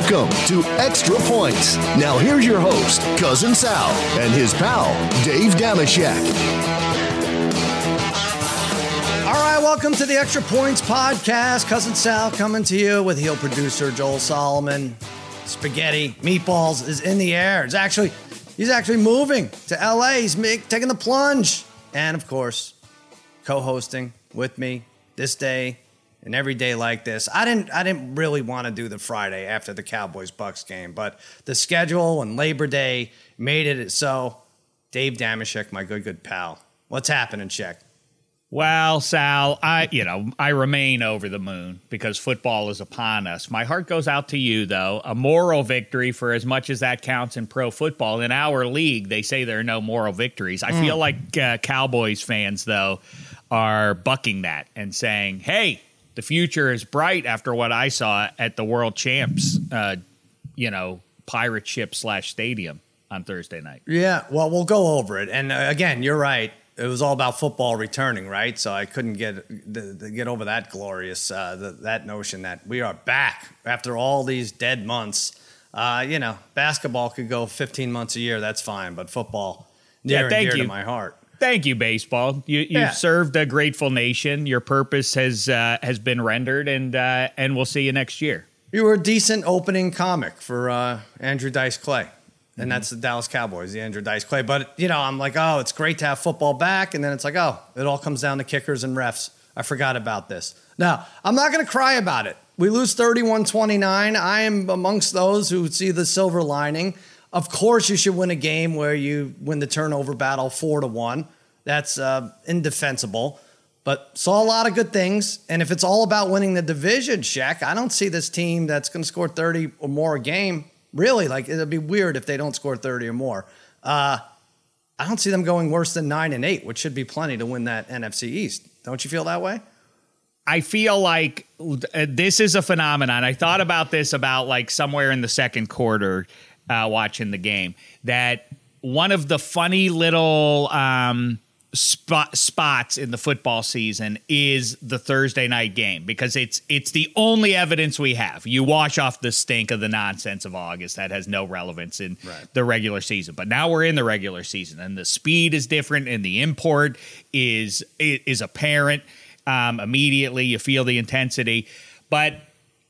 Welcome to Extra Points. Now here's your host, Cousin Sal, and his pal, Dave Dameshek. All right, welcome to the Extra Points podcast. Cousin Sal coming to you with heel producer Joel Solomon. Spaghetti meatballs is in the air. It's actually he's actually moving to LA. He's make, taking the plunge, and of course, co-hosting with me this day and every day like this. I didn't I didn't really want to do the Friday after the Cowboys Bucks game, but the schedule and Labor Day made it so. Dave Dameshek, my good good pal. What's happening, Check? Well, Sal, I you know I remain over the moon because football is upon us. My heart goes out to you, though. A moral victory for as much as that counts in pro football. In our league, they say there are no moral victories. I feel like uh, Cowboys fans, though, are bucking that and saying, "Hey, the future is bright." After what I saw at the World Champs, uh, you know, pirate ship slash stadium on Thursday night. Yeah, well, we'll go over it. And uh, again, you're right. It was all about football returning, right? So I couldn't get the, the, get over that glorious uh, the, that notion that we are back after all these dead months. Uh, you know, basketball could go 15 months a year. That's fine, but football near Yeah, and thank dear you. to my heart. Thank you, baseball. You you've Yeah. served a grateful nation. Your purpose has uh, has been rendered, and uh, and we'll see you next year. You were a decent opening comic for uh, Andrew Dice Clay. And that's the Dallas Cowboys, the Andrew Dice Clay. But, you know, I'm like, oh, it's great to have football back. And then it's like, oh, it all comes down to kickers and refs. I forgot about this. Now, I'm not going to cry about it. We lose 31 29. I am amongst those who see the silver lining. Of course, you should win a game where you win the turnover battle four to one. That's uh, indefensible. But saw a lot of good things. And if it's all about winning the division, Shaq, I don't see this team that's going to score 30 or more a game. Really, like it'd be weird if they don't score 30 or more. Uh, I don't see them going worse than nine and eight, which should be plenty to win that NFC East. Don't you feel that way? I feel like uh, this is a phenomenon. I thought about this about like somewhere in the second quarter, uh, watching the game. That one of the funny little um, spot, spots in the football season is the Thursday night game because it's it's the only evidence we have. You wash off the stink of the nonsense of August that has no relevance in Right. the regular season. But now we're in the regular season, and the speed is different, and the import is is apparent um, immediately. You feel the intensity, but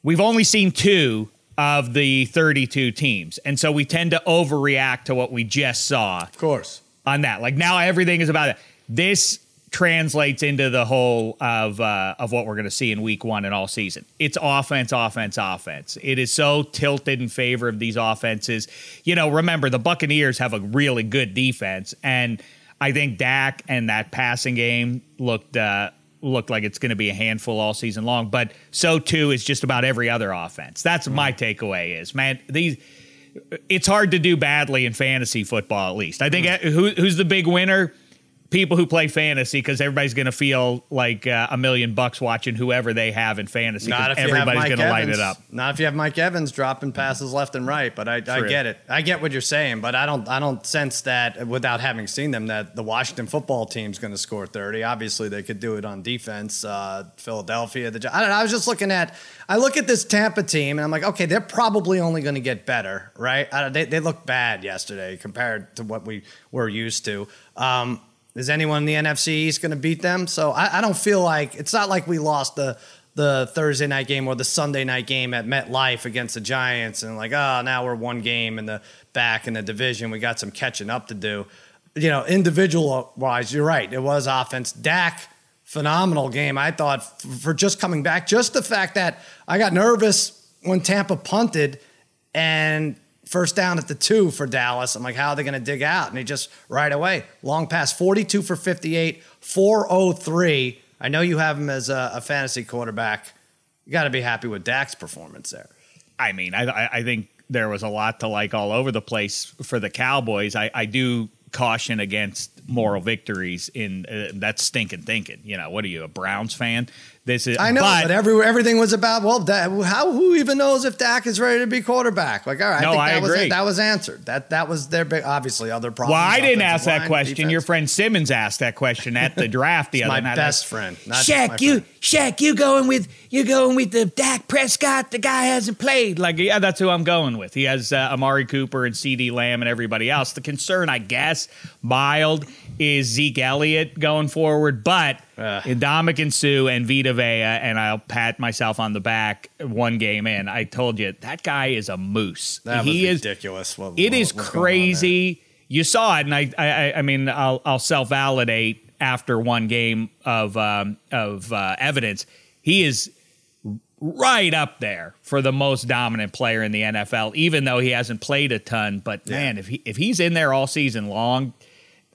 we've only seen two of the 32 teams, and so we tend to overreact to what we just saw Of course. on that. Like now, everything is about it. This translates into the whole of uh, of what we're going to see in week one and all season. It's offense, offense, offense. It is so tilted in favor of these offenses. You know, remember the Buccaneers have a really good defense, and I think Dak and that passing game looked. Uh, Looked like it's going to be a handful all season long, but so too is just about every other offense. That's my takeaway. Is man, these it's hard to do badly in fantasy football at least. I think Mm. who, who's the big winner? People who play fantasy because everybody's going to feel like uh, a million bucks watching whoever they have in fantasy. Not if you have everybody's Mike going to light Evans. it up. Not if you have Mike Evans dropping passes left and right. But I, I get it. I get what you're saying. But I don't. I don't sense that without having seen them that the Washington football team's going to score 30. Obviously, they could do it on defense. Uh, Philadelphia. The, I don't know. I was just looking at. I look at this Tampa team and I'm like, okay, they're probably only going to get better, right? I, they they look bad yesterday compared to what we were used to. Um, is anyone in the NFC East going to beat them? So I, I don't feel like it's not like we lost the the Thursday night game or the Sunday night game at MetLife against the Giants and like, oh, now we're one game in the back in the division. We got some catching up to do. You know, individual wise, you're right. It was offense. Dak, phenomenal game. I thought for just coming back, just the fact that I got nervous when Tampa punted and first down at the two for Dallas. I'm like, how are they going to dig out? And he just right away, long pass, 42 for 58, 403. I know you have him as a, a fantasy quarterback. You got to be happy with Dak's performance there. I mean, I, I, think there was a lot to like all over the place for the Cowboys. I, I do caution against moral victories in uh, that's stinking thinking. You know, what are you, a Browns fan? This is I know, but, but every, everything was about well, that, how who even knows if Dak is ready to be quarterback? Like, all right, No, I think I that was agree. that was answered. That that was their big. Obviously, other problems. well, I didn't ask that question. defense. Your friend Simmons asked that question at the draft the my other night. best friend. Not my Shaq, you friend. Shaq, you going with you going with the Dak Prescott? The guy hasn't played. Like, yeah, that's who I'm going with. He has uh, Amari Cooper and CeeDee Lamb and everybody else. The concern, I guess, mild, is Zeke Elliott going forward, but Ugh. and Suh and Vita Vea, and I'll pat myself on the back. One game in, I told you that guy is a moose. That he was is ridiculous. What, it what- is what's going on there. crazy. You saw it, and I, I, I mean, I'll, I'll self validate after one game of um, of uh, evidence. He is right up there for the most dominant player in the NFL, even though he hasn't played a ton. But man, if he if he's in there all season long,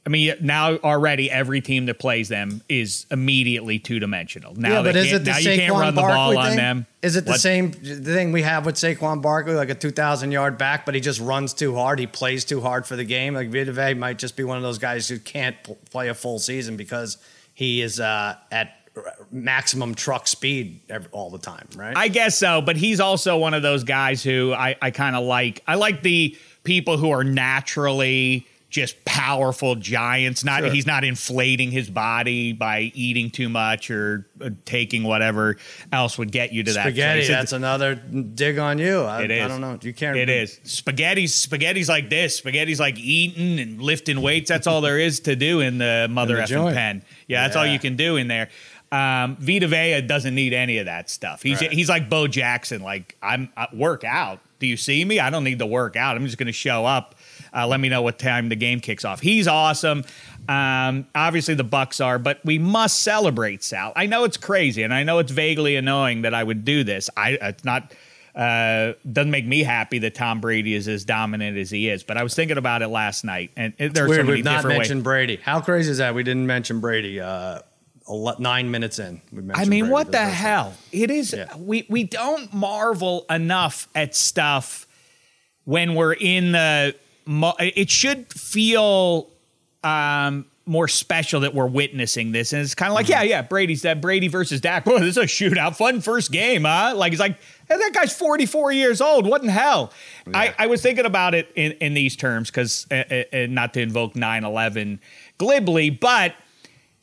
I mean, now already every team that plays them is immediately two dimensional. Now yeah, but is it the now Saquon you can't run the Barkley ball on thing? them. Is it the What? same thing we have with Saquon Barkley, like a 2,000 yard back, but he just runs too hard? He plays too hard for the game. Like Vita Vea might just be one of those guys who can't pl- play a full season because he is uh, at maximum truck speed every, all the time, right? I guess so, but he's also one of those guys who I, I kind of like. I like the people who are naturally just powerful giants. Not Sure. he's not inflating his body by eating too much or uh, taking whatever else would get you to that. Spaghetti, that's another dig on you. I, It is. I don't know. You can't. It is spaghetti's spaghetti's like this. Spaghetti's like eating and lifting weights. That's all there is to do in the mother the effing pen. Yeah, that's all you can do in there. Um, Vita Vea doesn't need any of that stuff. He's Right. he's like Bo Jackson. Like I'm I work out. Do you see me? I don't need to work out. I'm just going to show up. Uh, let me know what time the game kicks off. He's awesome. Um, obviously the Bucks are, but we must celebrate Sal. I know it's crazy, and I know it's vaguely annoying that I would do this. I it's not uh, doesn't make me happy that Tom Brady is as dominant as he is. But I was thinking about it last night, and it, there Weird, so we've not mentioned ways. Brady. How crazy is that? We didn't mention Brady. Uh, nine minutes in, we I mean, Brady what the time. hell? It is. Yeah. We we don't marvel enough at stuff when we're in the. Mo- It should feel um, more special that we're witnessing this, and it's kind of like, yeah, yeah, Brady's that Brady versus Dak. Boy, this is a shootout, fun first game, huh? Like it's like hey, that guy's forty four years old. What in hell? I, I was thinking about it in in these terms because, uh, uh, uh, not to invoke 9-11 glibly, but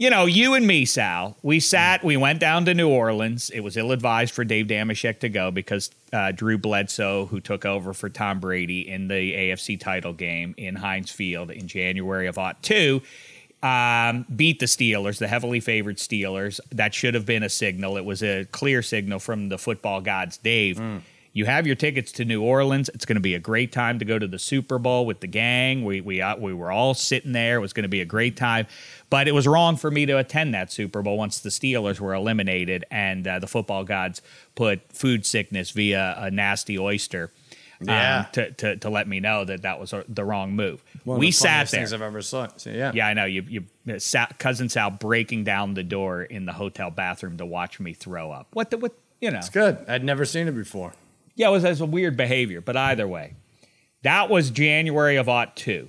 you know, you and me, Sal, we sat, we went down to New Orleans. It was ill advised for Dave Dameshek to go because uh, Drew Bledsoe, who took over for Tom Brady in the AFC title game in Heinz Field in January of 02, um, beat the Steelers, the heavily favored Steelers. That should have been a signal. It was a clear signal from the football gods, Dave. You have your tickets to New Orleans. It's going to be a great time to go to the Super Bowl with the gang. We we uh, we were all sitting there. It was going to be a great time, but it was wrong for me to attend that Super Bowl once the Steelers were eliminated and uh, the football gods put food sickness via a nasty oyster. um, Yeah. to, to, to let me know that that was uh, the wrong move. One of we the sat there. Things I've ever saw. So, yeah. Yeah, I know. You, you, Sal, cousin Sal breaking down the door in the hotel bathroom to watch me throw up. What the, what, you know. It's good. I'd never seen it before. Yeah, it was, it was a weird behavior, but either way, that was January of 02.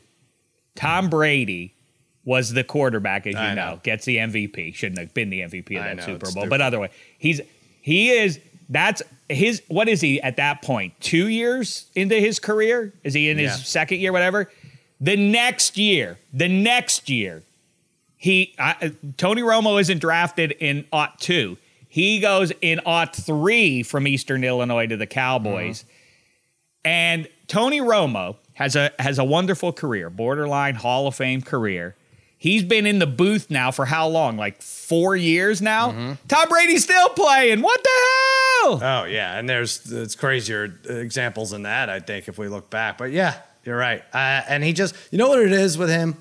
Tom Brady was the quarterback, as you know, know. gets the MVP. Shouldn't have been the MVP of I that know, Super Bowl, but other way, he's he is. That's his. What is he at that point? Two years into his career? Is he in his second year? Whatever. The next year, the next year, he I, Tony Romo isn't drafted in aught two. He goes in aught three from Eastern Illinois to the Cowboys, and Tony Romo has a has a wonderful career, borderline Hall of Fame career. He's been in the booth now for how long? Like four years now. Tom Brady's still playing. What the hell? Oh yeah, and there's it's crazier examples than that. I think if we look back, but yeah, you're right. Uh, and he just, you know what it is with him.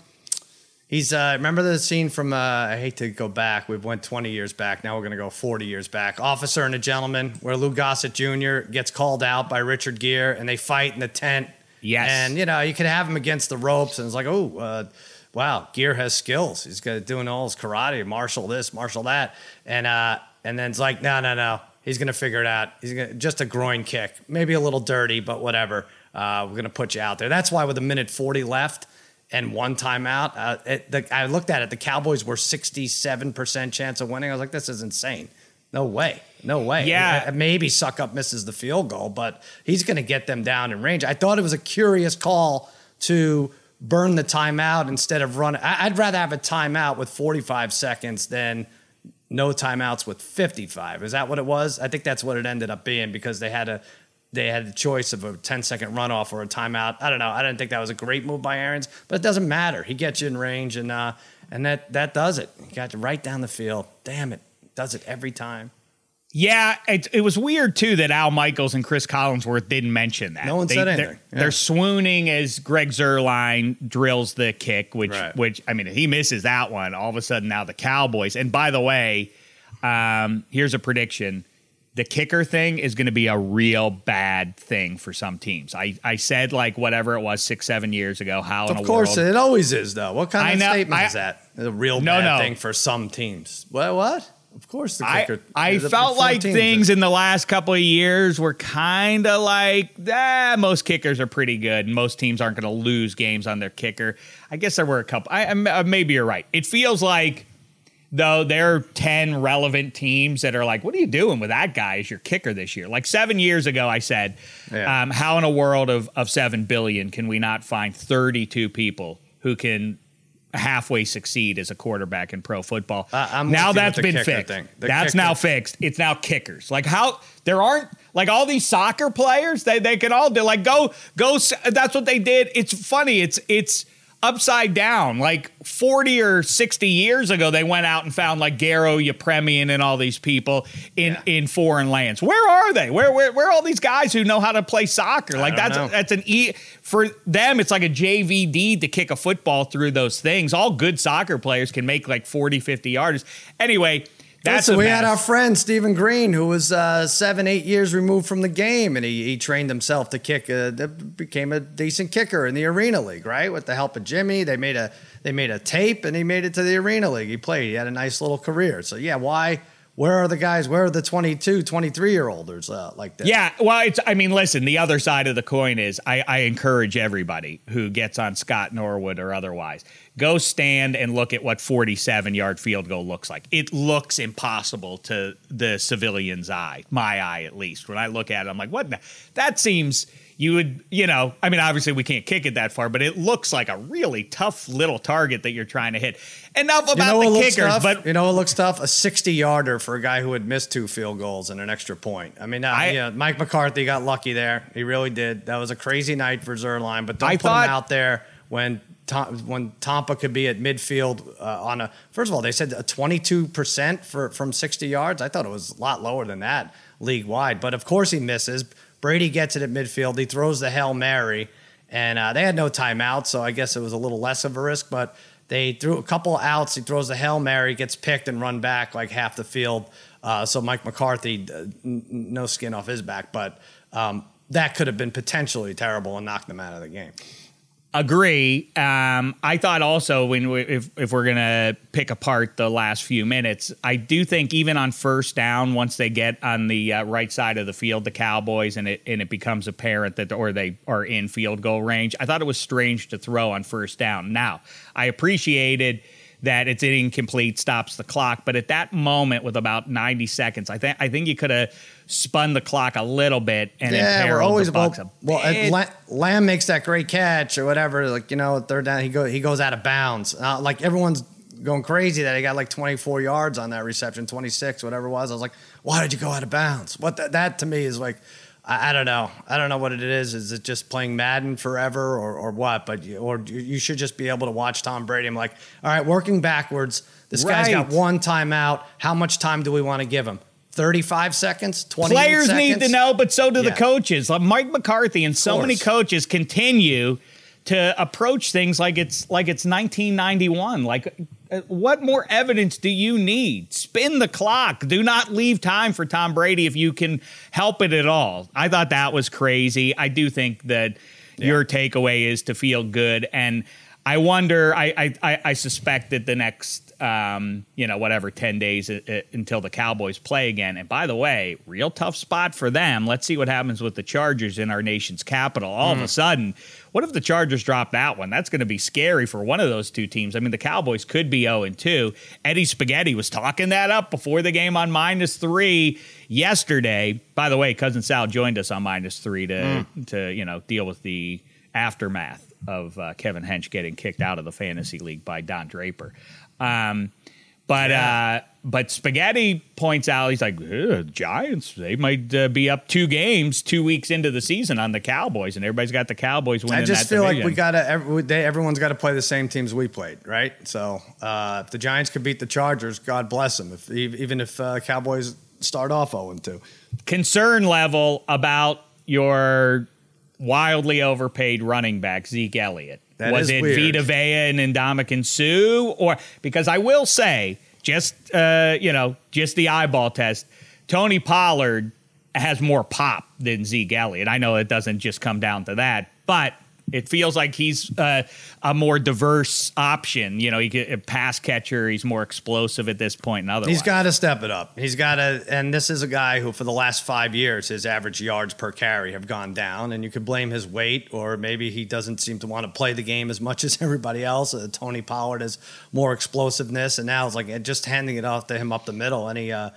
He's uh, remember the scene from uh, I hate to go back. We've went 20 years back. Now we're gonna go 40 years back. Officer and a Gentleman, where Lou Gossett Jr. gets called out by Richard Gere, and they fight in the tent. Yes. And you know you could have him against the ropes, and it's like, oh, uh, wow, Gere has skills. He's got doing all his karate, martial this, martial that, and uh, and then it's like, no, no, no. He's gonna figure it out. He's gonna just a groin kick, maybe a little dirty, but whatever. Uh, we're gonna put you out there. That's why with a minute 40 left and one timeout. Uh, it, the, I looked at it. The Cowboys were 67% chance of winning. I was like, this is insane. No way. No way. Yeah. Maybe Succop misses the field goal, but he's going to get them down in range. I thought it was a curious call to burn the timeout instead of run. I'd rather have a timeout with 45 seconds than no timeouts with 55. Is that what it was? I think that's what it ended up being because they had a they had the choice of a 10 second runoff or a timeout. I don't know. I didn't think that was a great move by Arians, but it doesn't matter. He gets you in range and uh and that that does it. He got you right down the field. Damn it. Does it every time. Yeah, it, it was weird too that Al Michaels and Chris Collinsworth didn't mention that. No one said they're- anything. Yeah. They're swooning as Greg Zuerlein drills the kick, which Right. which I mean, if he misses that one, all of a sudden now the Cowboys. And by the way, um, here's a prediction: the kicker thing is going to be a real bad thing for some teams. I I said like whatever it was six seven years ago. How in Of course world, it always is though. What kind I of know- statement I- is that? A real No, bad no. thing for some teams. What what? Of course the I, kicker. I the- felt like 14 things in the last couple of years were kind of like, ah, most kickers are pretty good. and Most teams aren't going to lose games on their kicker. I guess there were a couple. I, I maybe you're right. It feels like though there are 10 relevant teams that are like, what are you doing with that guy as your kicker this year? Like seven years ago, I said, Yeah. um, how in a world of, of 7 billion can we not find 32 people who can halfway succeed as a quarterback in pro football? Uh, I'm now that's been fixed. That's kicker- now fixed. It's now kickers. Like how there aren't like all these soccer players. They they can all do like go go. That's what they did. It's funny. It's it's upside down. Like forty or sixty years ago, they went out and found like Garo Yepremian and all these people in Yeah. in foreign lands. Where are they? Where where where are all these guys who know how to play soccer? Like that's know. that's an e for them. It's like a JVD to kick a football through those things. All good soccer players can make like 40, 50 yards. Anyway. That's Listen, we had our friend Stephen Green, who was uh, seven, eight years removed from the game, and he, he trained himself to kick. A, became a decent kicker in the Arena League, right? With the help of Jimmy, they made a they made a tape, and he made it to the Arena League. He played. He had a nice little career. So yeah, why? Where are the guys? Where are the 22, 23 year olders uh, like that? Yeah, well, it's. I mean, listen. The other side of the coin is, I, I encourage everybody who gets on Scott Norwood or otherwise, go stand and look at what forty-seven yard field goal looks like. It looks impossible to the civilian's eye, my eye at least. When I look at it, I'm like, what? the- That seems. You would, you know, I mean, obviously we can't kick it that far, but it looks like a really tough little target that you're trying to hit. Enough You about know the kickers, tough? but you know what looks tough? A sixty-yarder for a guy who had missed two field goals and an extra point. I mean, uh, I- yeah, Mike McCarthy got lucky there. He really did. That was a crazy night for Zuerlein, but don't I put thought- him out there when Tom, when Tampa could be at midfield uh, on a. First of all, they said a twenty-two percent for from sixty yards. I thought it was a lot lower than that league wide, but of course he misses. Brady gets it at midfield. He throws the hail mary, and uh, they had no timeout, so I guess it was a little less of a risk, but. They threw a couple outs. He throws the hail mary, gets picked and run back like half the field. Uh, so Mike McCarthy, uh, n- no skin off his back, but um, that could have been potentially terrible and knocked them out of the game. Agree. Um, I thought also when we, if if we're gonna pick apart the last few minutes, I do think even on first down, once they get on the uh, right side of the field, the Cowboys, and it and it becomes apparent that or they are in field goal range. I thought it was strange to throw on first down. Now I appreciated that it's incomplete, stops the clock, but at that moment with about ninety seconds, I think I think you could have spun the clock a little bit and yeah, we're always the Bucks well. Well, La- Lamb makes that great catch or whatever. Like you know, third down, he go he goes out of bounds. Uh, like everyone's going crazy that he got like 24 yards on that reception, 26, whatever it was. I was like, why did you go out of bounds? What that, that to me is like. I, I don't know. I don't know what it is. Is it just playing Madden forever, or, or what? But you, or you- you should just be able to watch Tom Brady. I'm like, all right, working backwards. This guy's got Right. one timeout. How much time do we want to give him? 35 seconds? 20 Players seconds? need to know, but so do the coaches. Like Mike McCarthy and so many coaches continue to approach things like it's like it's 1991. Like, Uh, what more evidence do you need? Spin the clock. Do not leave time for Tom Brady if you can help it at all. I thought that was crazy. I do think that your takeaway is to feel good, and I wonder. I I, I- I suspect that the next um, you know, whatever, 10 days uh, uh, until the Cowboys play again. And by the way, real tough spot for them. Let's see what happens with the Chargers in our nation's capital. All mm. of a sudden, what if the Chargers drop that one? That's going to be scary for one of those two teams. I mean, the Cowboys could be 0 2. Eddie Spaghetti was talking that up before the game on minus three yesterday. By the way, cousin Sal joined us on minus three to mm. to you know deal with the aftermath of uh, Kevin Hench getting kicked out of the fantasy league by Don Draper. Um, but yeah. uh, but Spaghetti points out he's like Giants they might uh, be up two games two weeks into the season on the Cowboys and everybody's got the Cowboys winning. I just feel division. like we gotta every, they, everyone's got to play the same teams we played, right? So uh, if the Giants could beat the Chargers, God bless them. If even if uh, Cowboys start off zero oh two, concern level about your wildly overpaid running back Zeke Elliott. That was it weird. Vita Vea and Ndamukong Suh? Or because I will say, just uh, you know, just the eyeball test, Tony Pollard has more pop than Zeke Elliott. I know it doesn't just come down to that, but it feels like he's uh, a more diverse option. You know, he get a pass catcher. He's more explosive at this point. And otherwise, he's got to step it up. He's got to. And this is a guy who, for the last five years, his average yards per carry have gone down. And you could blame his weight, or maybe he doesn't seem to want to play the game as much as everybody else. Uh, Tony Pollard has more explosiveness, and now it's like just handing it off to him up the middle. He. Uh,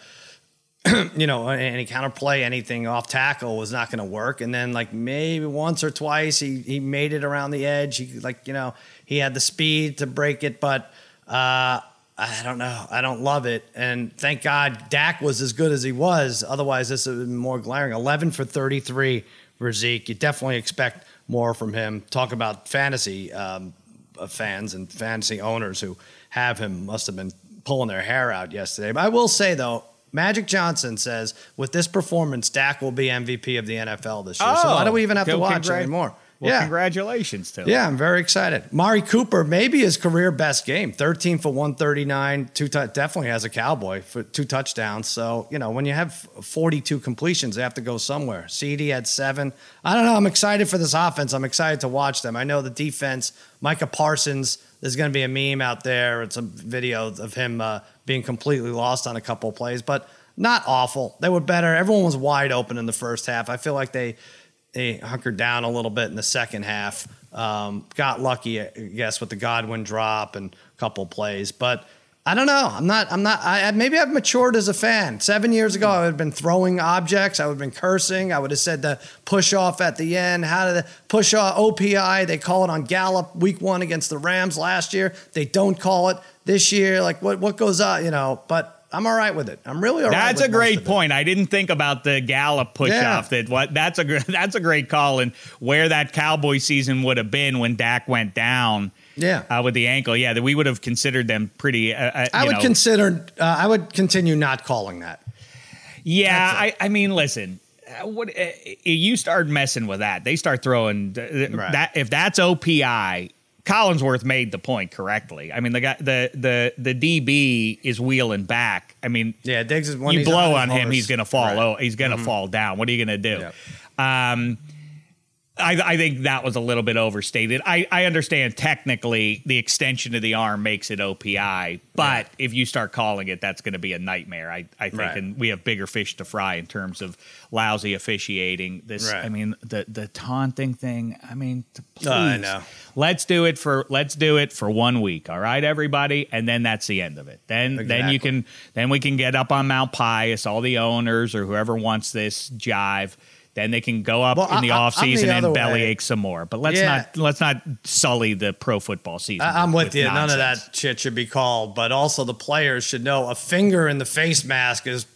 you know, any counterplay, anything off tackle was not going to work. And then like maybe once or twice he he made it around the edge. He like you know he had the speed to break it, but uh, I don't know. I don't love it. And thank God Dak was as good as he was. Otherwise, this would been more glaring. Eleven for thirty three for Zeke. You definitely expect more from him. Talk about fantasy um, fans and fantasy owners who have him must have been pulling their hair out yesterday. But I will say though Magic Johnson says, with this performance, Dak will be MVP of the NFL this year. Oh, so why do we even have to oh, watch congr- anymore? Well, yeah. congratulations to him. Yeah, I'm very excited. Mari Cooper, maybe his career best game, 13 for 139, two t- definitely has a cowboy for two touchdowns. So, you know, when you have 42 completions, they have to go somewhere. CD had seven. I don't know. I'm excited for this offense. I'm excited to watch them. I know the defense, Micah Parsons, there's going to be a meme out there. It's a video of him uh, being completely lost on a couple plays, but not awful. They were better. Everyone was wide open in the first half. I feel like they they hunkered down a little bit in the second half. Um, got lucky, I guess, with the Godwin drop and a couple plays, but. I don't know. I'm not. I'm not. I, maybe I've matured as a fan. Seven years ago, I would have been throwing objects. I would have been cursing. I would have said the push off at the end. How did the push off OPI? They call it on Gallup week one against the Rams last year. They don't call it this year. Like what? What goes on? You know. But I'm all right with it. I'm really all that's right a great point. I didn't think about the Gallup push yeah. off. That what that's a that's a great call and where that Cowboy season would have been when Dak went down. Yeah, uh, with the ankle. Yeah, that we would have considered them pretty. Uh, uh I would know. consider. Uh, I would continue not calling that. Yeah, I, I mean, listen. Uh, what uh, you start messing with that? They start throwing right. that. If that's OPI, Collinsworth made the point correctly. I mean, the guy, the the the DB is wheeling back. I mean, yeah, Diggs is one. you blow on, on him, he's going to fall. Right. Oh, he's to mm-hmm. fall down. What are you going to do? Yeah. Um, I, I, think that was a little bit overstated. I, I, understand technically the extension of the arm makes it OPI, but if you start calling it, that's going to be a nightmare. I, I think, right. and we have bigger fish to fry in terms of lousy officiating. This, right. I mean, the the taunting thing. I mean, please, uh, I know. Let's do it for let's do it for one week. All right, everybody, and then that's the end of it. Then exactly. then you can then we can get up on Mount Pius, all the owners or whoever wants this jive then they can go up well, in the I, off season and bellyache some more. But let's yeah. not let's not sully the pro football season. I, am with, with, you. Nonsense. None of that shit should be called. But also the players should know a finger in the face mask is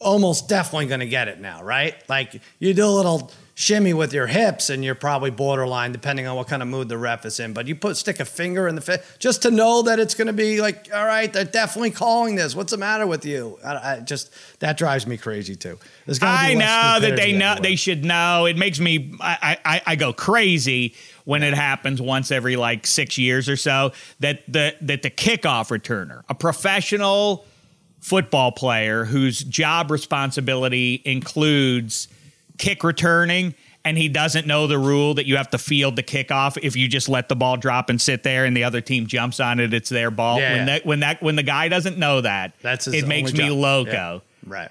almost definitely going to get it now, right? Like you do a little shimmy with your hips and you're probably borderline depending on what kind of mood the ref is in. But you put stick a finger in the face just to know that it's going to be like all right they're definitely calling this. What's the matter with you? I, I just that drives me crazy too. I know that they know they should know. It makes me I, I i go crazy when it happens once every like six years or so that the that the kickoff returner a professional football player whose job responsibility includes kick returning and he doesn't know the rule that you have to field the kickoff if you just let the ball drop and sit there and the other team jumps on it, it's their ball. Yeah, when yeah. that when that when the guy doesn't know that, That's it makes me job. loco. Yeah. Right.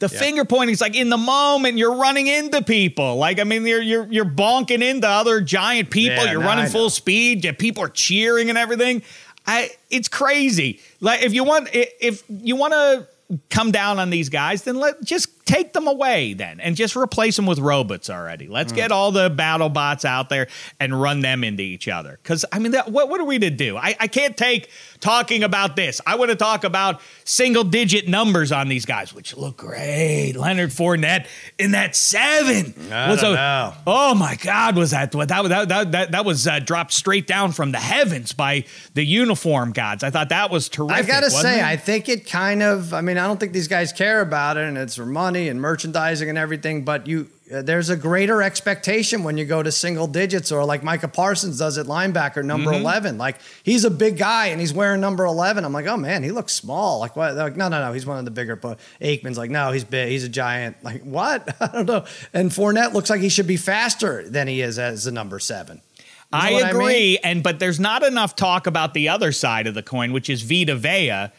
The finger pointing is like in the moment you're running into people. Like I mean, you're you're you're bonking into other giant people. You're no, running full speed. People are cheering and everything. I it's crazy. Like if you want if you want to come down on these guys, then let just take them away then and just replace them with robots already. Let's get all the battle bots out there and run them into each other. Because I mean, that, what what are we to do? I, I can't take talking about this. I want to talk about single digit numbers on these guys, which look great. Leonard Fournette in that seven. I was don't a- know. Oh my God, was that that that that that, that was uh, dropped straight down from the heavens by the uniform gods? I thought that was terrific. I gotta say, it? I think it kind of. I mean, I don't think these guys care about it, and it's for money and merchandising and everything. But you, uh, there's a greater expectation when you go to single digits, or like Micah Parsons does at linebacker, number Mm-hmm. eleven. Like he's a big guy and he's wearing number eleven. I'm like, oh man, he looks small. Like what? They're like, no, no, no, he's one of the bigger. But Aikman's like, no, he's big. He's a giant. Like what? I don't know. And Fournette looks like he should be faster than he is as a number seven. You know I agree, mean? and but there's not enough talk about the other side of the coin, which is Vita Vea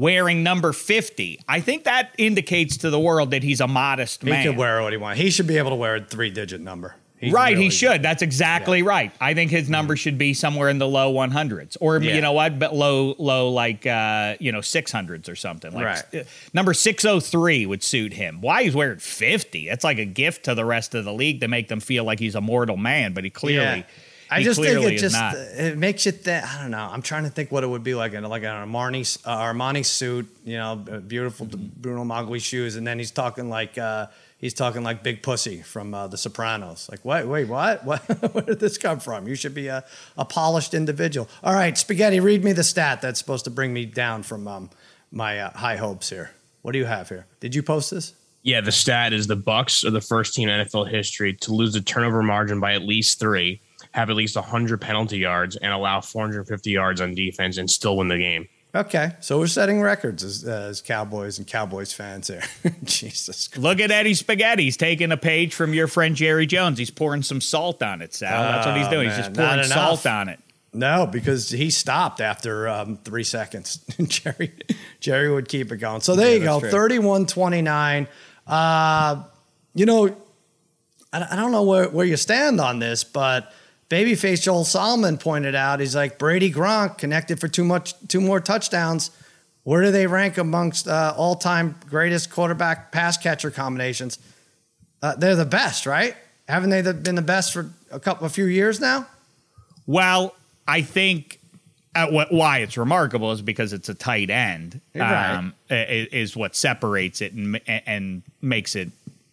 wearing number 50. I think that indicates to the world that he's a modest man. He man. could wear what he wants. He should be able to wear a three digit number. He's right, really he should. That's exactly right. I think his number should be somewhere in the low 100s, or Yeah. you know what, but low, low like uh, you know 600s or something. Like Right. uh, number 603 would suit him. Why he's wearing 50? That's like a gift to the rest of the league to make them feel like he's a mortal man, but he clearly. Yeah. I he just think it just not. it makes you think. I don't know. I'm trying to think what it would be like in like an Armani uh, Armani suit, you know, beautiful Bruno Magli shoes, and then he's talking like uh, he's talking like Big Pussy from uh, The Sopranos. Like, wait, wait, what? What? Where did this come from? You should be a, a polished individual. All right, Spaghetti, read me the stat that's supposed to bring me down from um, my uh, high hopes here. What do you have here? Did you post this? Yeah, the stat is the Bucks are the first team in NFL history to lose the turnover margin by at least three, have at least 100 penalty yards, and allow 450 yards on defense and still win the game. Okay, so we're setting records as, uh, as Cowboys and Cowboys fans here. Jesus Christ. Look at Eddie Spaghetti. He's taking a page from your friend Jerry Jones. He's pouring some salt on it, Sal. That's what he's Oh, doing. man, he's just pouring salt on it. No, because he stopped after um, three seconds. Jerry Jerry would keep it going. So there you go, that's true. 31 29. Uh, you know, I, I don't know where, where you stand on this, but babyface Joel Solomon pointed out he's like Brady Gronk connected for too much, two more touchdowns. Where do they rank amongst uh, all time greatest quarterback pass catcher combinations? Uh, they're the best, right? Haven't they been the best for a couple, a few years now? Well, I think uh, what, why it's remarkable is because it's a tight end. Um, i- is what separates it and and makes it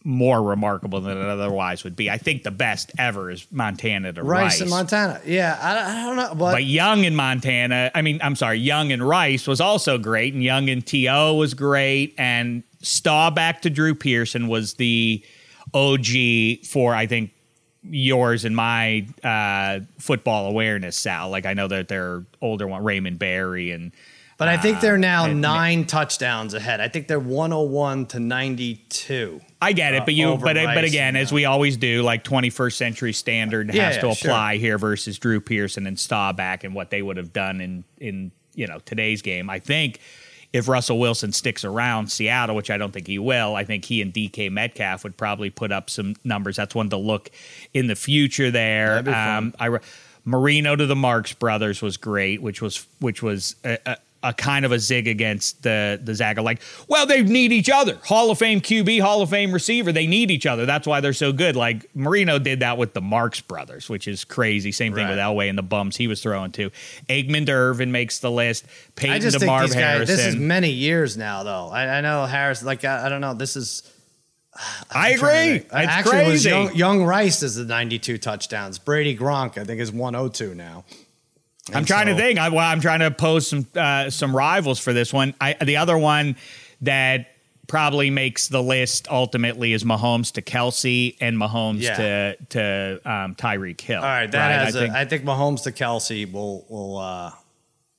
more remarkable than it otherwise would be. I think the best ever is Montana to Rice, Rice. in Montana. Yeah, I, I don't know, but, But Young in Montana, I mean, I'm sorry, Young and Rice was also great, and Young and T.O. was great, and Staubach to Drew Pearson was the OG for, I think, yours and my uh, football awareness, Sal. Like, I know that they're older one, Raymond Berry, and but I think they're now and- nine touchdowns ahead. I think they're 101 to 92. I get it, Uh, but you, over but but again, as we always do, like 21st century standard Yeah, has yeah, to sure. apply here versus Drew Pearson and Staubach and what they would have done in in you know today's game. I think if Russell Wilson sticks around Seattle, which I don't think he will, I think he and DK Metcalf would probably put up some numbers. That's one to look in the future there. That'd be fun. Um, I Marino to the Marks brothers was great, which was which was a, a, a kind of a zig against the the Zaga. Like, well, they need each other. Hall of Fame QB, Hall of Fame receiver. They need each other. That's why they're so good. Like Marino did that with the Marks brothers, which is crazy. Same thing Right. with Elway and the bums he was throwing to. Aikman to Irvin makes the list. Peyton I just to think Marv these guys, Harrison. this is many years now, though. I, I know Harris, like, I, I don't know. This is. I trying agree. It's Actually, it was crazy. young, young Rice is the 92 touchdowns. Brady Gronk, I think, is 102 now. I'm trying to think. I, well, I'm trying to pose some uh, some rivals for this one. I, the other one that probably makes the list ultimately is Mahomes to Kelce and Mahomes Yeah. to to um, Tyreek Hill. All right, that right? has. I I think, think, think Mahomes to Kelce will will uh,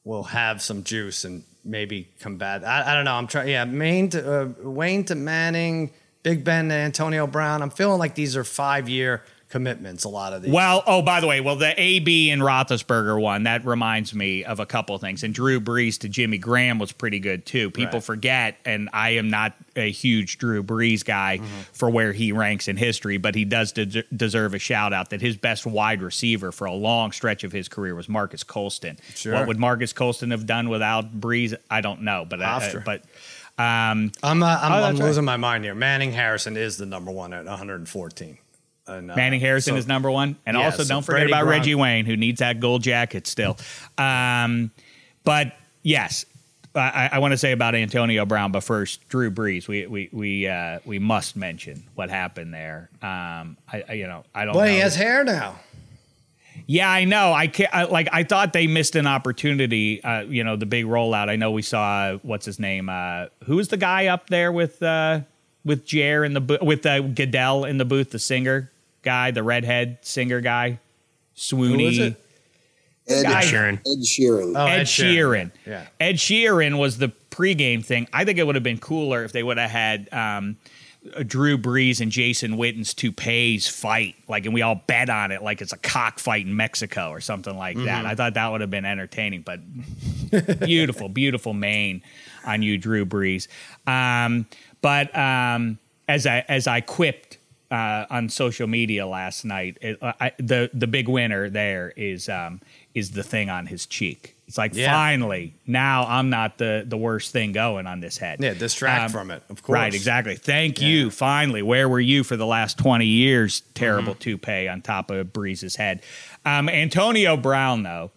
will have some juice and maybe combat. I, I don't know. I'm trying. Yeah, Maine to uh, Wayne to Manning, Big Ben and Antonio Brown. I'm feeling like these are five year commitments. A lot of these. Well, oh, by the way, well, the AB and Roethlisberger one that reminds me of a couple of things. And Drew Brees to Jimmy Graham was pretty good too. People Right. forget, and I am not a huge Drew Brees guy Mm-hmm. for where he ranks in history, but he does de- deserve a shout out that his best wide receiver for a long stretch of his career was Marques Colston. Sure. What would Marques Colston have done without Brees? I don't know, but I, After. but um, I'm, uh, I'm, Oh, I'm that's right. losing my mind here. Manning Harrison is the number one at 114. And, uh, Manning Harrison so- is number one, and Yeah, also so don't forget Brady about Gronk- Reggie Wayne, who needs that gold jacket still. Um, but yes, I, I want to say about Antonio Brown, but first Drew Brees. We we we uh, we must mention what happened there. Um, I, I you know I don't. Well, know. he has hair now. Yeah, I know. I, ca I like. I thought they missed an opportunity. Uh, you know, the big rollout. I know we saw what's his name. Uh, who was the guy up there with uh, with Jer in the booth with uh, Goodell in the booth? The singer guy, the redhead singer guy, Swoony. Who is it? Ed, Guy- Sheeran. Ed Sheeran. Oh, Ed, Sheeran. Yeah. Ed Sheeran was the pregame thing. I think it would have been cooler if they would have had um, Drew Brees and Jason Witten's toupees fight, like, and we all bet on it, like it's a cockfight in Mexico or something like that. I thought that would have been entertaining, but beautiful, beautiful mane on you, Drew Brees. Um, but um, as I as I quipped uh, on social media last night, it, uh, I, the the big winner there is um, is the thing on his cheek. It's like Yeah. finally now I'm not the the worst thing going on this head. Yeah, distract Um, from it, of course. Right, exactly. Thank you. Finally, where were you for the last 20 years? Terrible Mm-hmm. toupee on top of Brees's head. Um, Antonio Brown, though,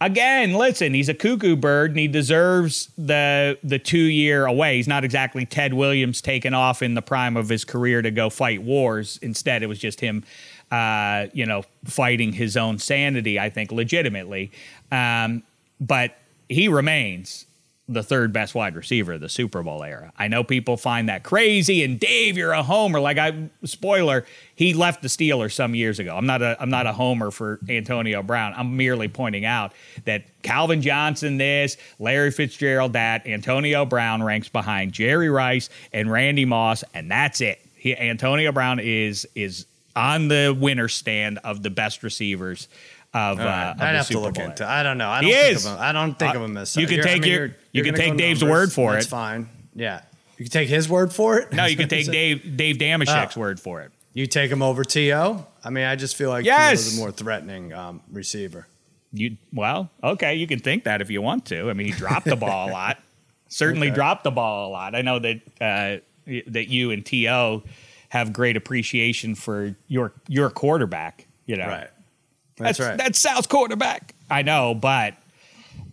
again, listen, he's a cuckoo bird and he deserves the the two year away. He's not exactly Ted Williams taken off in the prime of his career to go fight wars. Instead, it was just him, uh, you know, fighting his own sanity. I think legitimately, um, but he remains the third best wide receiver of the Super Bowl era. I know people find that crazy and Dave, you're a homer. Like I spoiler, he left the Steelers some years ago. I'm not a I'm not a homer for Antonio Brown. I'm merely pointing out that Calvin Johnson this, Larry Fitzgerald that, Antonio Brown ranks behind Jerry Rice and Randy Moss, and that's it. He, Antonio Brown is is on the winner stand of the best receivers of, uh, right. of I'd have to look Bowl into. I don't know. I don't think is. of him. I don't think Uh, of him as. you can take Dave- you're- you you're can take Dave's numbers. word for That's it. That's fine. Yeah, you can take his word for it. No, you can take Dave Dave Dameshek's Oh. word for it. You take him over To. I mean, I just feel like Yes. T.O. is a more threatening um, receiver. You well, okay, you can think that if you want to. I mean, he dropped the ball a lot. Certainly Okay. dropped the ball a lot. I know that uh, that you and T.O. have great appreciation for your your quarterback. You know, Right. That's That's, right. That's South's quarterback. I know, but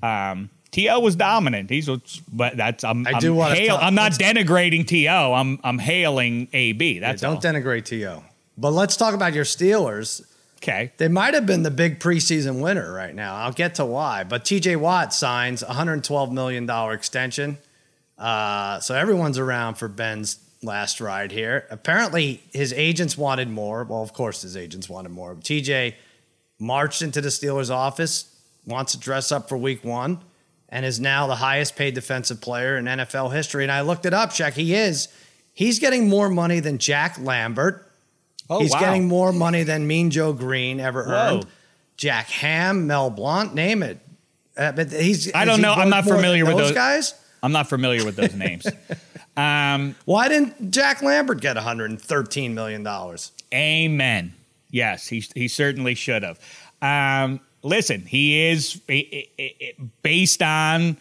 um, T.O. was dominant. He's what's- but that's I'm I I'm, do wanna hail, talk- I'm not denigrating To. I'm I'm hailing AB. That's don't all. denigrate To. But let's talk about your Steelers. okay. They might have been the big preseason winner right now. I'll get to why. But TJ Watt signs a $112 million extension. Uh, so everyone's around for Ben's last ride here. Apparently, his agents wanted more. Well, of course, his agents wanted more. TJ marched into the Steelers' office, wants to dress up for week one, and is now the highest paid defensive player in NFL history. And I looked it up, check. He is. He's getting more money than Jack Lambert. Oh, He's wow. getting more money than Mean Joe Green ever Whoa. earned. Jack Ham, Mel Blount, name it. Uh, but he's. I don't he know. I'm not familiar with those those- guys. I'm not familiar with those names. um, Why didn't Jack Lambert get 113 million dollars? Amen. Yes, he he certainly should have. Um, listen, he is based on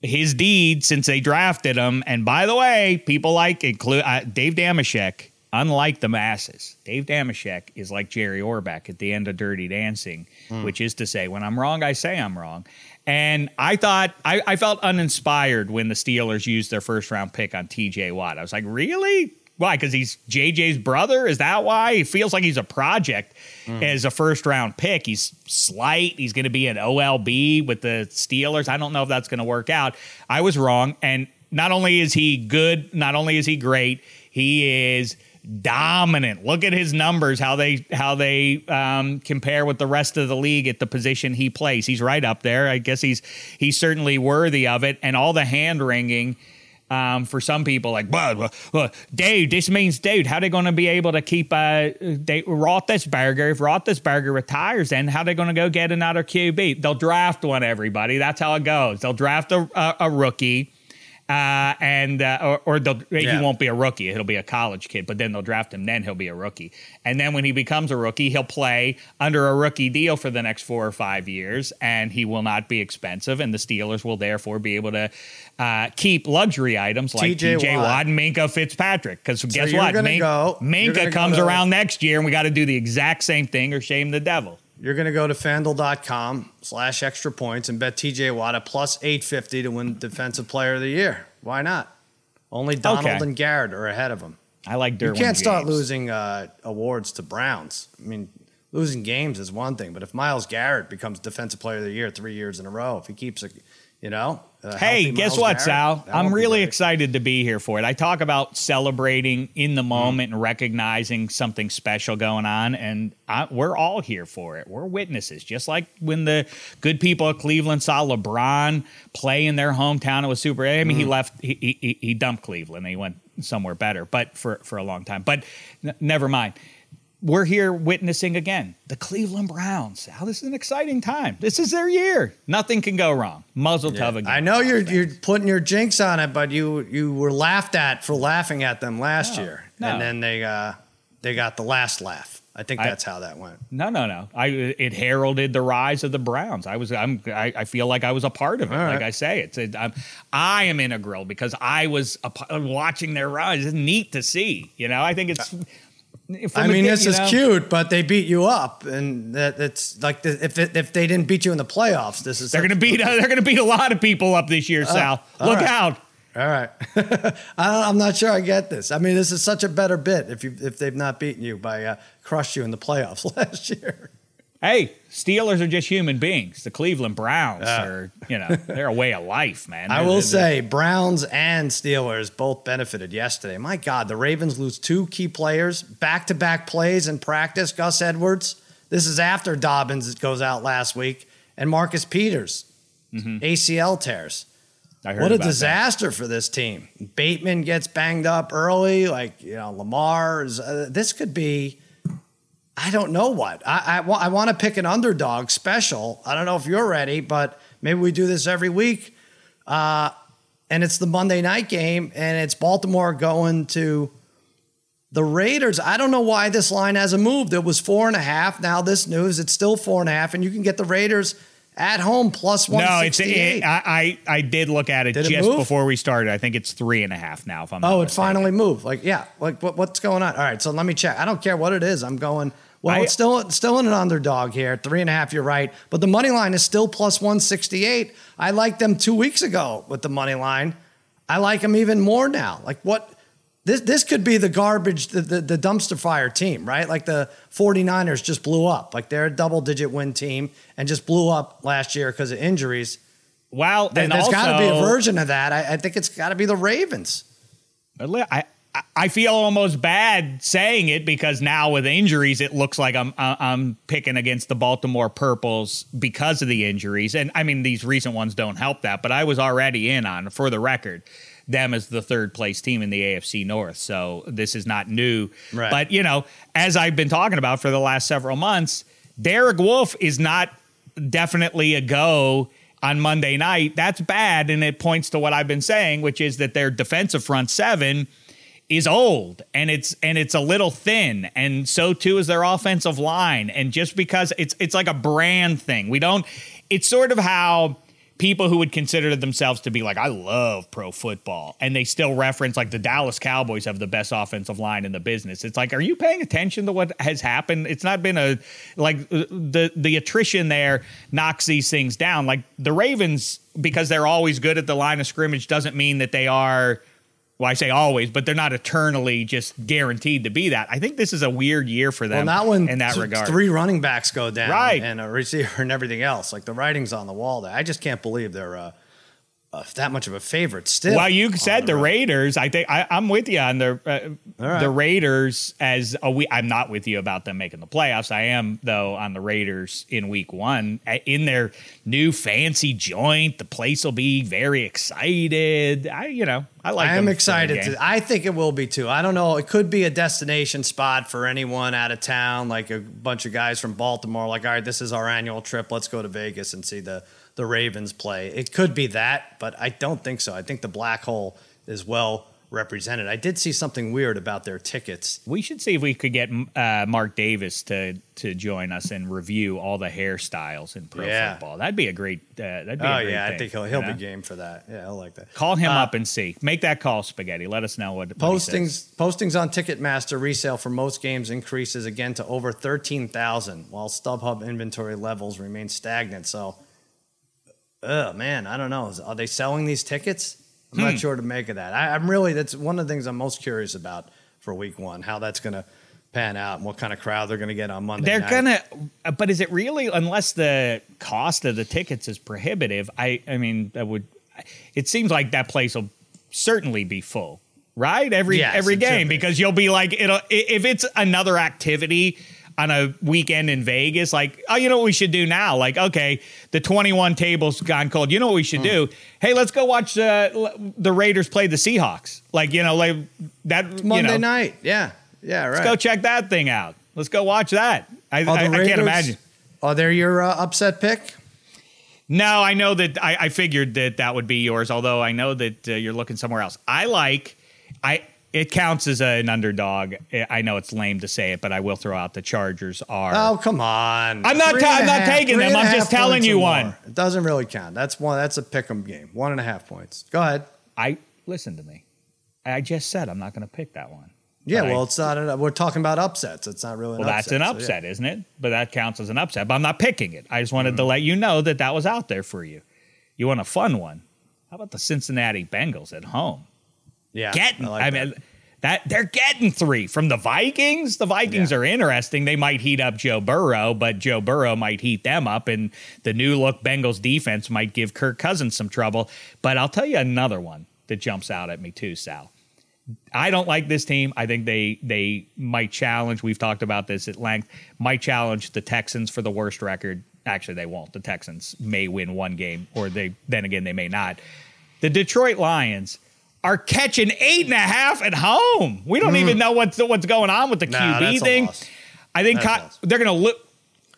his deeds since they drafted him. And by the way, people like include uh, Dave Dameshek. Unlike the masses, Dave Dameshek is like Jerry Orbach at the end of Dirty Dancing, which is to say, when I'm wrong, I say I'm wrong. And I thought I, I felt uninspired when the Steelers used their first round pick on TJ Watt. I was like, really? Why? Because he's JJ's brother? Is that why? He feels like he's a project as a first round pick. He's slight. He's going to be an OLB with the Steelers. I don't know if that's going to work out. I was wrong. And not only is he good, not only is he great, he is dominant. Look at his numbers, how they how they um, compare with the rest of the league at the position he plays. He's right up there. I guess he's he's certainly worthy of it. And all the hand wringing Um, for some people, like, well, dude, this means, dude, how they going to be able to keep uh, they, Roethlisberger? If Roethlisberger retires, then how they going to go get another QB? They'll draft one, everybody. That's how it goes. They'll draft a, a, a rookie uh, and uh, or, or yeah. he won't be a rookie. He'll be a college kid, but then they'll draft him. Then he'll be a rookie. And then when he becomes a rookie, he'll play under a rookie deal for the next four or five years, and he will not be expensive. And the Steelers will therefore be able to uh, keep luxury items like TJ Watt. And Minkah Fitzpatrick. Because so guess what? Min- go, Minkah comes go around next year, and we got to do the exact same thing or shame the devil you're going to go to fanduel.com slash extra points and bet TJ Watt at plus 850 to win Defensive Player of the Year. Why not? Only Donald okay. and Garrett are ahead of him. I like Derwin You can't start losing uh, awards to Browns. I mean, losing games is one thing, but if Myles Garrett becomes Defensive Player of the Year three years in a row, if he keeps a you know. hey, guess what, Sal? I'm really excited to be here for it. I talk about celebrating in the mm-hmm. moment mm and recognizing something special going on, and I, we're all here for it. We're witnesses, just like when the good people of Cleveland saw LeBron play in their hometown. It was super. I mean, mm he left. He, he, he dumped Cleveland. and he went somewhere better, but for for a long time. But n- never mind we're here witnessing again the Cleveland Browns. How this is an exciting time. This is their year. Nothing can go wrong. Muzzle yeah. again. I know you're you're putting your jinx on it, but you you were laughed at for laughing at them last no, year, no. and then they uh, they got the last laugh. I think that's I, how that went. No, no, no. I it heralded the rise of the Browns. I was I'm I, I feel like I was a part of it. Right. Like I say, it's a, I'm, I am integral because I was a, watching their rise. It's neat to see. You know, I think it's I mean, this is know? cute, but they beat you up, and that, it's like the, if it, if they didn't beat you in the playoffs, this is they're going to beat uh, they're going to beat a lot of people up this year, uh, Sal. Look right. out! All right, I'm not sure I get this. I mean, this is such a better bit if you if they've not beaten you by uh, crushed you in the playoffs last year. Hey, Steelers are just human beings. The Cleveland Browns uh, are, you know, they're a way of life, man. I will say Browns and Steelers both benefited yesterday. My God, the Ravens lose two key players, back to back plays in practice. Gus Edwards. This is after Dobbins goes out last week, and Marcus Peters, mm-hmm. ACL tears. what a disaster that. for this team. Bateman gets banged up early. Like, you know, Lamar is, uh, this could be I don't know what. I, I, I want to pick an underdog special. I don't know if you're ready, but maybe we do this every week. Uh, and it's the Monday night game, and it's Baltimore going to the Raiders. I don't know why this line hasn't moved. It was four and a half. Now this news, it's still four and a half, and you can get the Raiders at home plus one. No, it's it, I I did look at it did just it before we started. I think it's three and a half now. If I'm oh, it finally moved. Like yeah, like what, what's going on? All right, so let me check. I don't care what it is. I'm going well, I, it's still still in an underdog here, three and a half. You're right, but the money line is still plus one sixty eight. I liked them two weeks ago with the money line. I like them even more now. Like what? This this could be the garbage, the, the, the dumpster fire team, right? Like the 49ers just blew up. Like they're a double digit win team and just blew up last year because of injuries. Wow, well, there, has got to be a version of that. I, I think it's got to be the Ravens. I, I feel almost bad saying it because now with injuries, it looks like I'm uh, I'm picking against the Baltimore Purples because of the injuries, and I mean these recent ones don't help that. But I was already in on, for the record, them as the third place team in the AFC North. So this is not new. Right. But you know, as I've been talking about for the last several months, Derek Wolfe is not definitely a go on Monday night. That's bad, and it points to what I've been saying, which is that their defensive front seven is old and it's and it's a little thin and so too is their offensive line. And just because it's it's like a brand thing. We don't it's sort of how people who would consider themselves to be like I love pro football and they still reference like the Dallas Cowboys have the best offensive line in the business. It's like are you paying attention to what has happened? It's not been a like uh, the the attrition there knocks these things down. Like the Ravens because they're always good at the line of scrimmage doesn't mean that they are well, I say always, but they're not eternally just guaranteed to be that. I think this is a weird year for them. Well, not when in that th- regard. Three running backs go down, right, and a receiver and everything else. Like the writing's on the wall. There, I just can't believe they're uh, uh, that much of a favorite still. Well, you said the. Raiders. I think I, I'm with you on the uh, right. the Raiders as a we. I'm not with you about them making the playoffs. I am though on the Raiders in Week One in their new fancy joint. The place will be very excited. I you know I like. I am excited. To, I think it will be too. I don't know. It could be a destination spot for anyone out of town, like a bunch of guys from Baltimore. Like, all right, this is our annual trip. Let's go to Vegas and see the the Ravens play. It could be that, but I don't think so. I think the black hole is well represented. I did see something weird about their tickets. We should see if we could get uh, Mark Davis to to join us and review all the hairstyles in pro Yeah. football. That'd be a great. Uh, that'd be Oh a great yeah, I think he'll he'll know? be game for that. Yeah, he'll like that. Call him Uh, up and see. Make that call, Spaghetti. Let us know what what. Postings postings on Ticketmaster resale for most games increases again to over thirteen thousand, while StubHub inventory levels remain stagnant. So, oh man, I don't know. Are they selling these tickets? I'm Hmm. not sure to make of that. I, I'm really that's one of the things I'm most curious about for Week One, how that's going to pan out and what kind of crowd they're going to get on Monday. They're night. gonna, uh, but is it really? Unless the cost of the tickets is prohibitive, I, I mean, that would. It seems like that place will certainly be full, right? Every Yes, every game be. because you'll be like, it'll if it's another activity on a weekend in Vegas, like, oh, you know what we should do now? Like, okay, the 21 tables gone cold. You know what we should do? Hey, let's go watch the the Raiders play the Seahawks. Like, you know, like that you Monday know, night. Yeah, yeah, right. Let's go check that thing out. Let's go watch that. I, I, I can't imagine. Are they your uh, upset pick? No, I know that I, I figured that that would be yours. Although I know that uh, you're looking somewhere else. I like I. It counts as an underdog. I- know it's lame to say it, but I will throw out the Chargers are. Oh come on! I'm not ta- a I'm not half- taking them. a I'm just telling you one. more. It doesn't really count. That's one. That's a pick'em game. One and a half points. Go ahead. I listen to me. I just said I'm not going to pick that one. Yeah, But I- well, it's not. A, we're talking about upsets. It's not really. An Well, that's an upset, so, upset, isn't it? But that counts as an upset. But I'm not picking it. I just wanted to mm-hmm. let you know that that was out there for you. You want a fun one? How about the Cincinnati Bengals at home? Yeah, getting. I, like that. mean, that they're getting three from the Vikings. The Vikings Yeah. are interesting. They might heat up Joe Burrow, but Joe Burrow might heat them up, and the new look Bengals defense might give Kirk Cousins some trouble. But I'll tell you another one that jumps out at me too, Sal. I don't like this team. I think they they might challenge. We've talked about this at length. Might challenge the Texans for the worst record. Actually, they won't. The Texans may win one game, or they then again they may not. The Detroit Lions are catching eight and a half at home. We don't even mm. know what's what's going on with the. Nah, QB that's a thing. loss. I think That's a loss. they're going to look.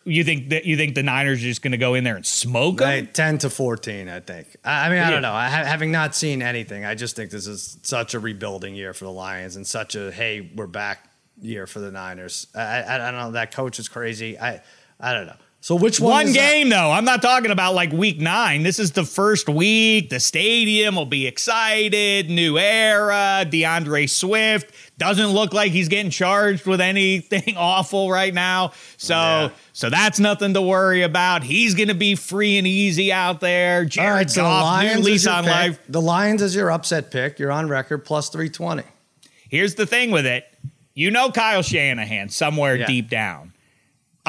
You think that you think the Niners are just going to go in there and smoke them? Right, 10 to 14, I think. I I mean, I Yeah. don't know. I, having not seen anything, I just think this is such a rebuilding year for the Lions and such a, hey, we're back year for the Niners. I, I, I don't know. That coach is crazy. I, I don't know. So which one? One is that? game though. I'm not talking about like week nine. This is the first week. The stadium will be excited. New era. DeAndre Swift doesn't look like he's getting charged with anything awful right now. So Yeah. so that's nothing to worry about. He's gonna be free and easy out there. All Jared right, so the Goff, new Lions, lease is your on pick. life. the Lions is your upset pick. You're on record plus 320. Here's the thing with it. You know Kyle Shanahan somewhere Yeah. deep down.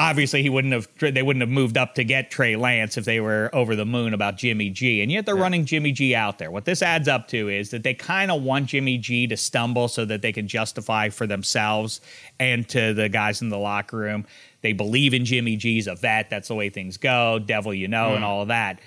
Obviously, he wouldn't have. They wouldn't have moved up to get Trey Lance if they were over the moon about Jimmy G. And yet they're running Jimmy G out there. What this adds up to is that they kind of want Jimmy G to stumble so that they can justify for themselves and to the guys in the locker room. They believe in Jimmy G's a vet. That's the way things go. Devil, you know, and mm. all of that.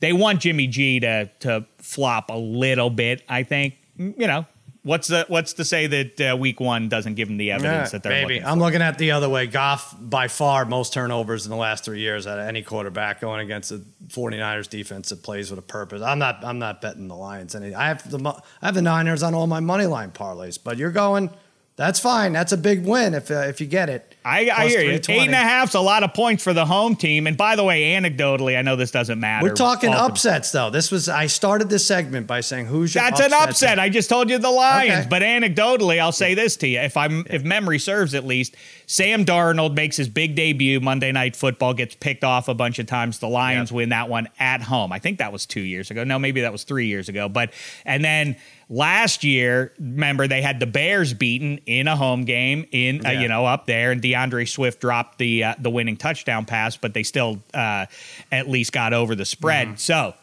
They want Jimmy G to to flop a little bit. I think. You know, what's the what's to say that uh, week one doesn't give them the evidence that they're maybe. looking I'm looking at the other way. Goff, by far, most turnovers in the last three years out of any quarterback going against the 49ers defense that plays with a purpose. I'm not. I'm not betting the Lions. Any. I have the. I have the Niners on all my money line parlays. But you're going. That's fine. That's a big win if uh, if you get it. I, I hear you. 320. Eight and a half's a lot of points for the home team. And by the way, anecdotally, I know this doesn't matter. We're talking upsets though. This was. I started this segment by saying who's your. That's an upset. I just told you the Lions, Okay. but anecdotally, I'll say this to you: if I'm, if memory serves, at least Sam Darnold makes his big debut Monday Night Football, gets picked off a bunch of times. The Lions Yep. win that one at home. I think that was two years ago. No, maybe that was three years ago. But and then last year, remember they had the Bears beaten in a home game in uh, you know up there, and DeAndre Swift dropped the uh, the winning touchdown pass, but they still uh, at least got over the spread. Mm-hmm. So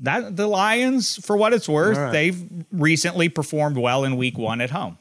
that the Lions, for what it's worth, right. they've recently performed well in Week One at home.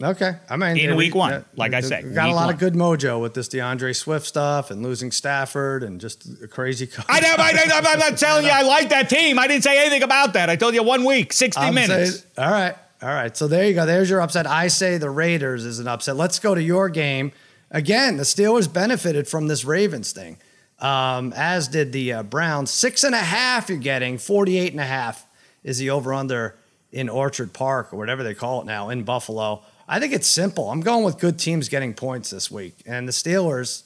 Okay, I mean In week one, yeah, like I said, we got a lot one. of good mojo with this DeAndre Swift stuff and losing Stafford and just a crazy. coach. I know, I, know, I'm not telling you I like that team. I didn't say anything about that. I told you one week, 60 I'm minutes. saying- all right, all right. So there you go. There's your upset. I say the Raiders is an upset. Let's go to your game again. The Steelers benefited from this Ravens thing, um, as did the uh, Browns. Six and a half. You're getting 48 and a half is the over under in Orchard Park or whatever they call it now in Buffalo. I think it's simple. I'm going with good teams getting points this week, and the Steelers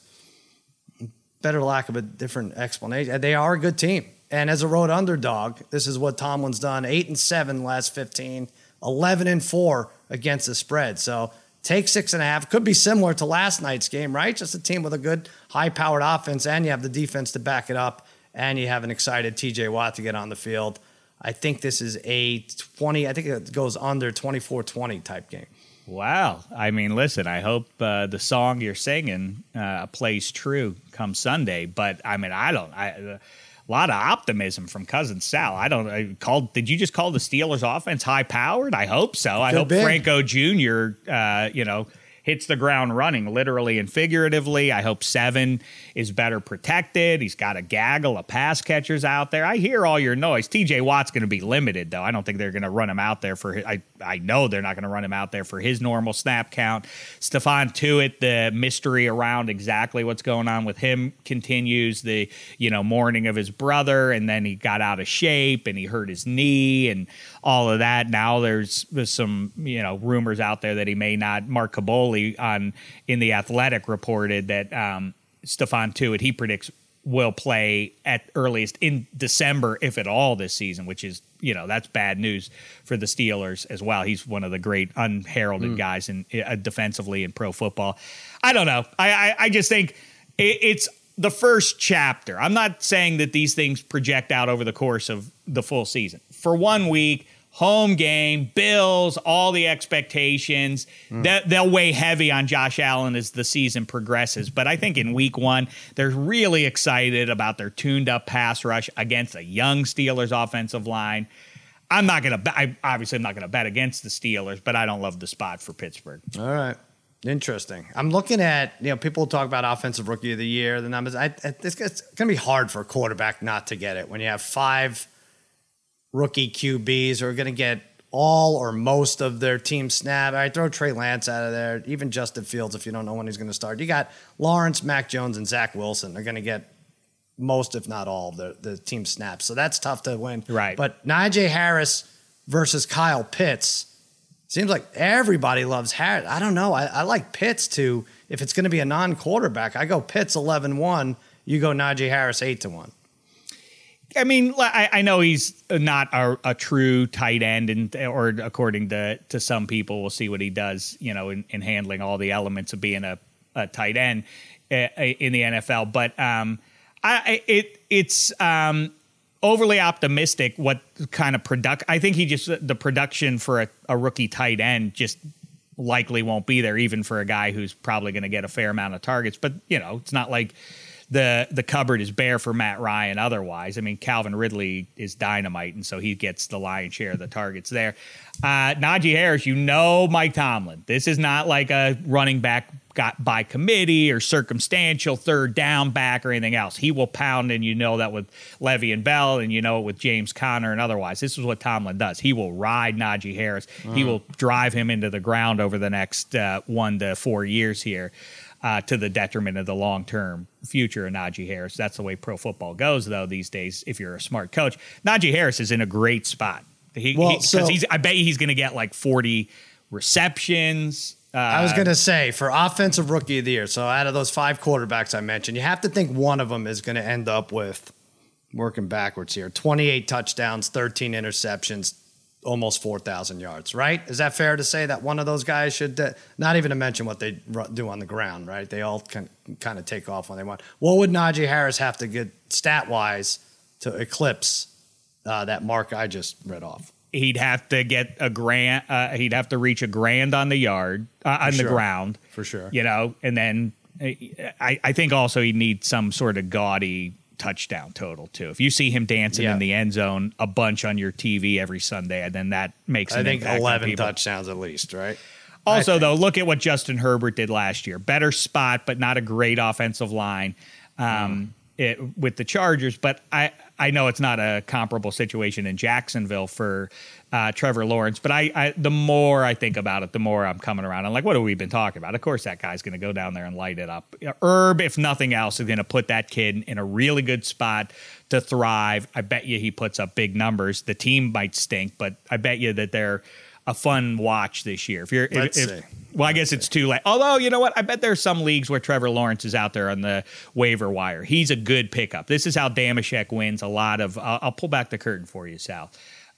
better lack of a different explanation. They are a good team. And as a road underdog, this is what Tomlin's done. Eight and seven last 15, 11 and four against the spread. So take six and a half. Could be similar to last night's game, right? Just a team with a good high powered offense, and you have the defense to back it up, and you have an excited TJ Watt to get on the field. I think this is a 20, I think it goes under 24 20 type game. Wow. I mean, listen, I hope uh, the song you're singing uh, plays true come Sunday. But I mean, I don't. I, uh, a lot of optimism from cousin Sal. I don't. I called. Did you just call the Steelers offense high powered? I hope so. I Could hope be. Franco Jr. Uh, you know hits the ground running, literally and figuratively. I hope Seven is better protected. He's got a gaggle of pass catchers out there. I hear all your noise. TJ Watt's going to be limited, though. I don't think they're going to run him out there for. I I know they're not going to run him out there for his normal snap count. Stephon Tuitt, the mystery around exactly what's going on with him continues. The you know mourning of his brother, and then he got out of shape and he hurt his knee and all of that. Now there's, there's some you know rumors out there that he may not. Mark Kaboly on in the Athletic reported that um, Stephon Tuitt he predicts will play at earliest in December, if at all, this season, which is you know that's bad news for the Steelers as well. He's one of the great unheralded guys in uh, defensively in pro football. I don't know. I I, I just think it, it's the first chapter. I'm not saying that these things project out over the course of the full season. For one week, home game, Bills, all the expectations, mm. that they'll weigh heavy on Josh Allen as the season progresses. But I think in week one, they're really excited about their tuned up pass rush against a young Steelers offensive line. I'm not going to, I obviously, I'm not going to bet against the Steelers, but I don't love the spot for Pittsburgh. All right. Interesting. I'm looking at, you know, people talk about offensive rookie of the year, the numbers. I, I, it's, it's going to be hard for a quarterback not to get it when you have five rookie QBs who are going to get all or most of their team snap. All right, throw Trey Lance out of there, even Justin Fields if you don't know when he's going to start. You got Lawrence, Mac Jones, and Zach Wilson. They're going to get most, if not all, the, the team snaps. So that's tough to win. Right. But Najee Harris versus Kyle Pitts. Seems like everybody loves Harris. I don't know. I, I like Pitts too. If it's going to be a non quarterback, I go Pitts 11 1. You go Najee Harris 8 to 1. I mean, I, I know he's not a, a true tight end, and or according to to some people, we'll see what he does. You know, in, in handling all the elements of being a, a tight end uh, in the NFL. But um, I- it it's um, overly optimistic. What kind of product? I think he just the production for a, a rookie tight end just likely won't be there, even for a guy who's probably going to get a fair amount of targets. But you know, it's not like the the cupboard is bare for Matt Ryan. Otherwise, I mean, Calvin Ridley is dynamite, and so he gets the lion's share of the targets there. Uh, Najee Harris, you know, Mike Tomlin. This is not like a running back got by committee or circumstantial third down back or anything else. He will pound, and you know that with Le'Veon Bell, and you know it with James Conner and otherwise. This is what Tomlin does. He will ride Najee Harris. He will drive him into the ground over the next uh, one to four years here uh, to the detriment of the long term future of Najee Harris. That's the way pro football goes, though, these days, if you're a smart coach. Najee Harris is in a great spot. He, Well, because so- he's, I bet he's going to get like 40 receptions. Uh, I was going to say for offensive rookie of the year. So out of those five quarterbacks I mentioned, you have to think one of them is going to end up with working backwards here 28 touchdowns, 13 interceptions, almost 4,000 yards, right? Is that fair to say that one of those guys should, uh, not even to mention what they do on the ground, right? They all can kind of take off when they want. What would Najee Harris have to get stat wise to eclipse uh, that mark I just read off? he'd have to get a grand. Uh, he'd have to reach a grand on the yard uh, on the ground For sure. You know, and then uh, I, I think also he'd need some sort of gaudy touchdown total too. If you see him dancing Yeah. in the end zone a bunch on your TV every Sunday, then that makes I think 11 people. touchdowns at least, right? Also, though, look at what Justin Herbert did last year. Better spot, but not a great offensive line um, it, with the Chargers. But I, I know it's not a comparable situation in Jacksonville for uh, Trevor Lawrence. But I, I, the more I think about it, the more I'm coming around. I'm like, what have we been talking about? Of course, that guy's going to go down there and light it up. Herb, if nothing else, is going to put that kid in a really good spot to thrive. I bet you he puts up big numbers. The team might stink, but I bet you that they're a fun watch this year. If you're, if- if, well, I guess it's too late. Although, you know what? I bet there's some leagues where Trevor Lawrence is out there on the waiver wire. He's a good pickup. This is how Dameshek wins a lot of. I'll, I'll pull back the curtain for you, Sal.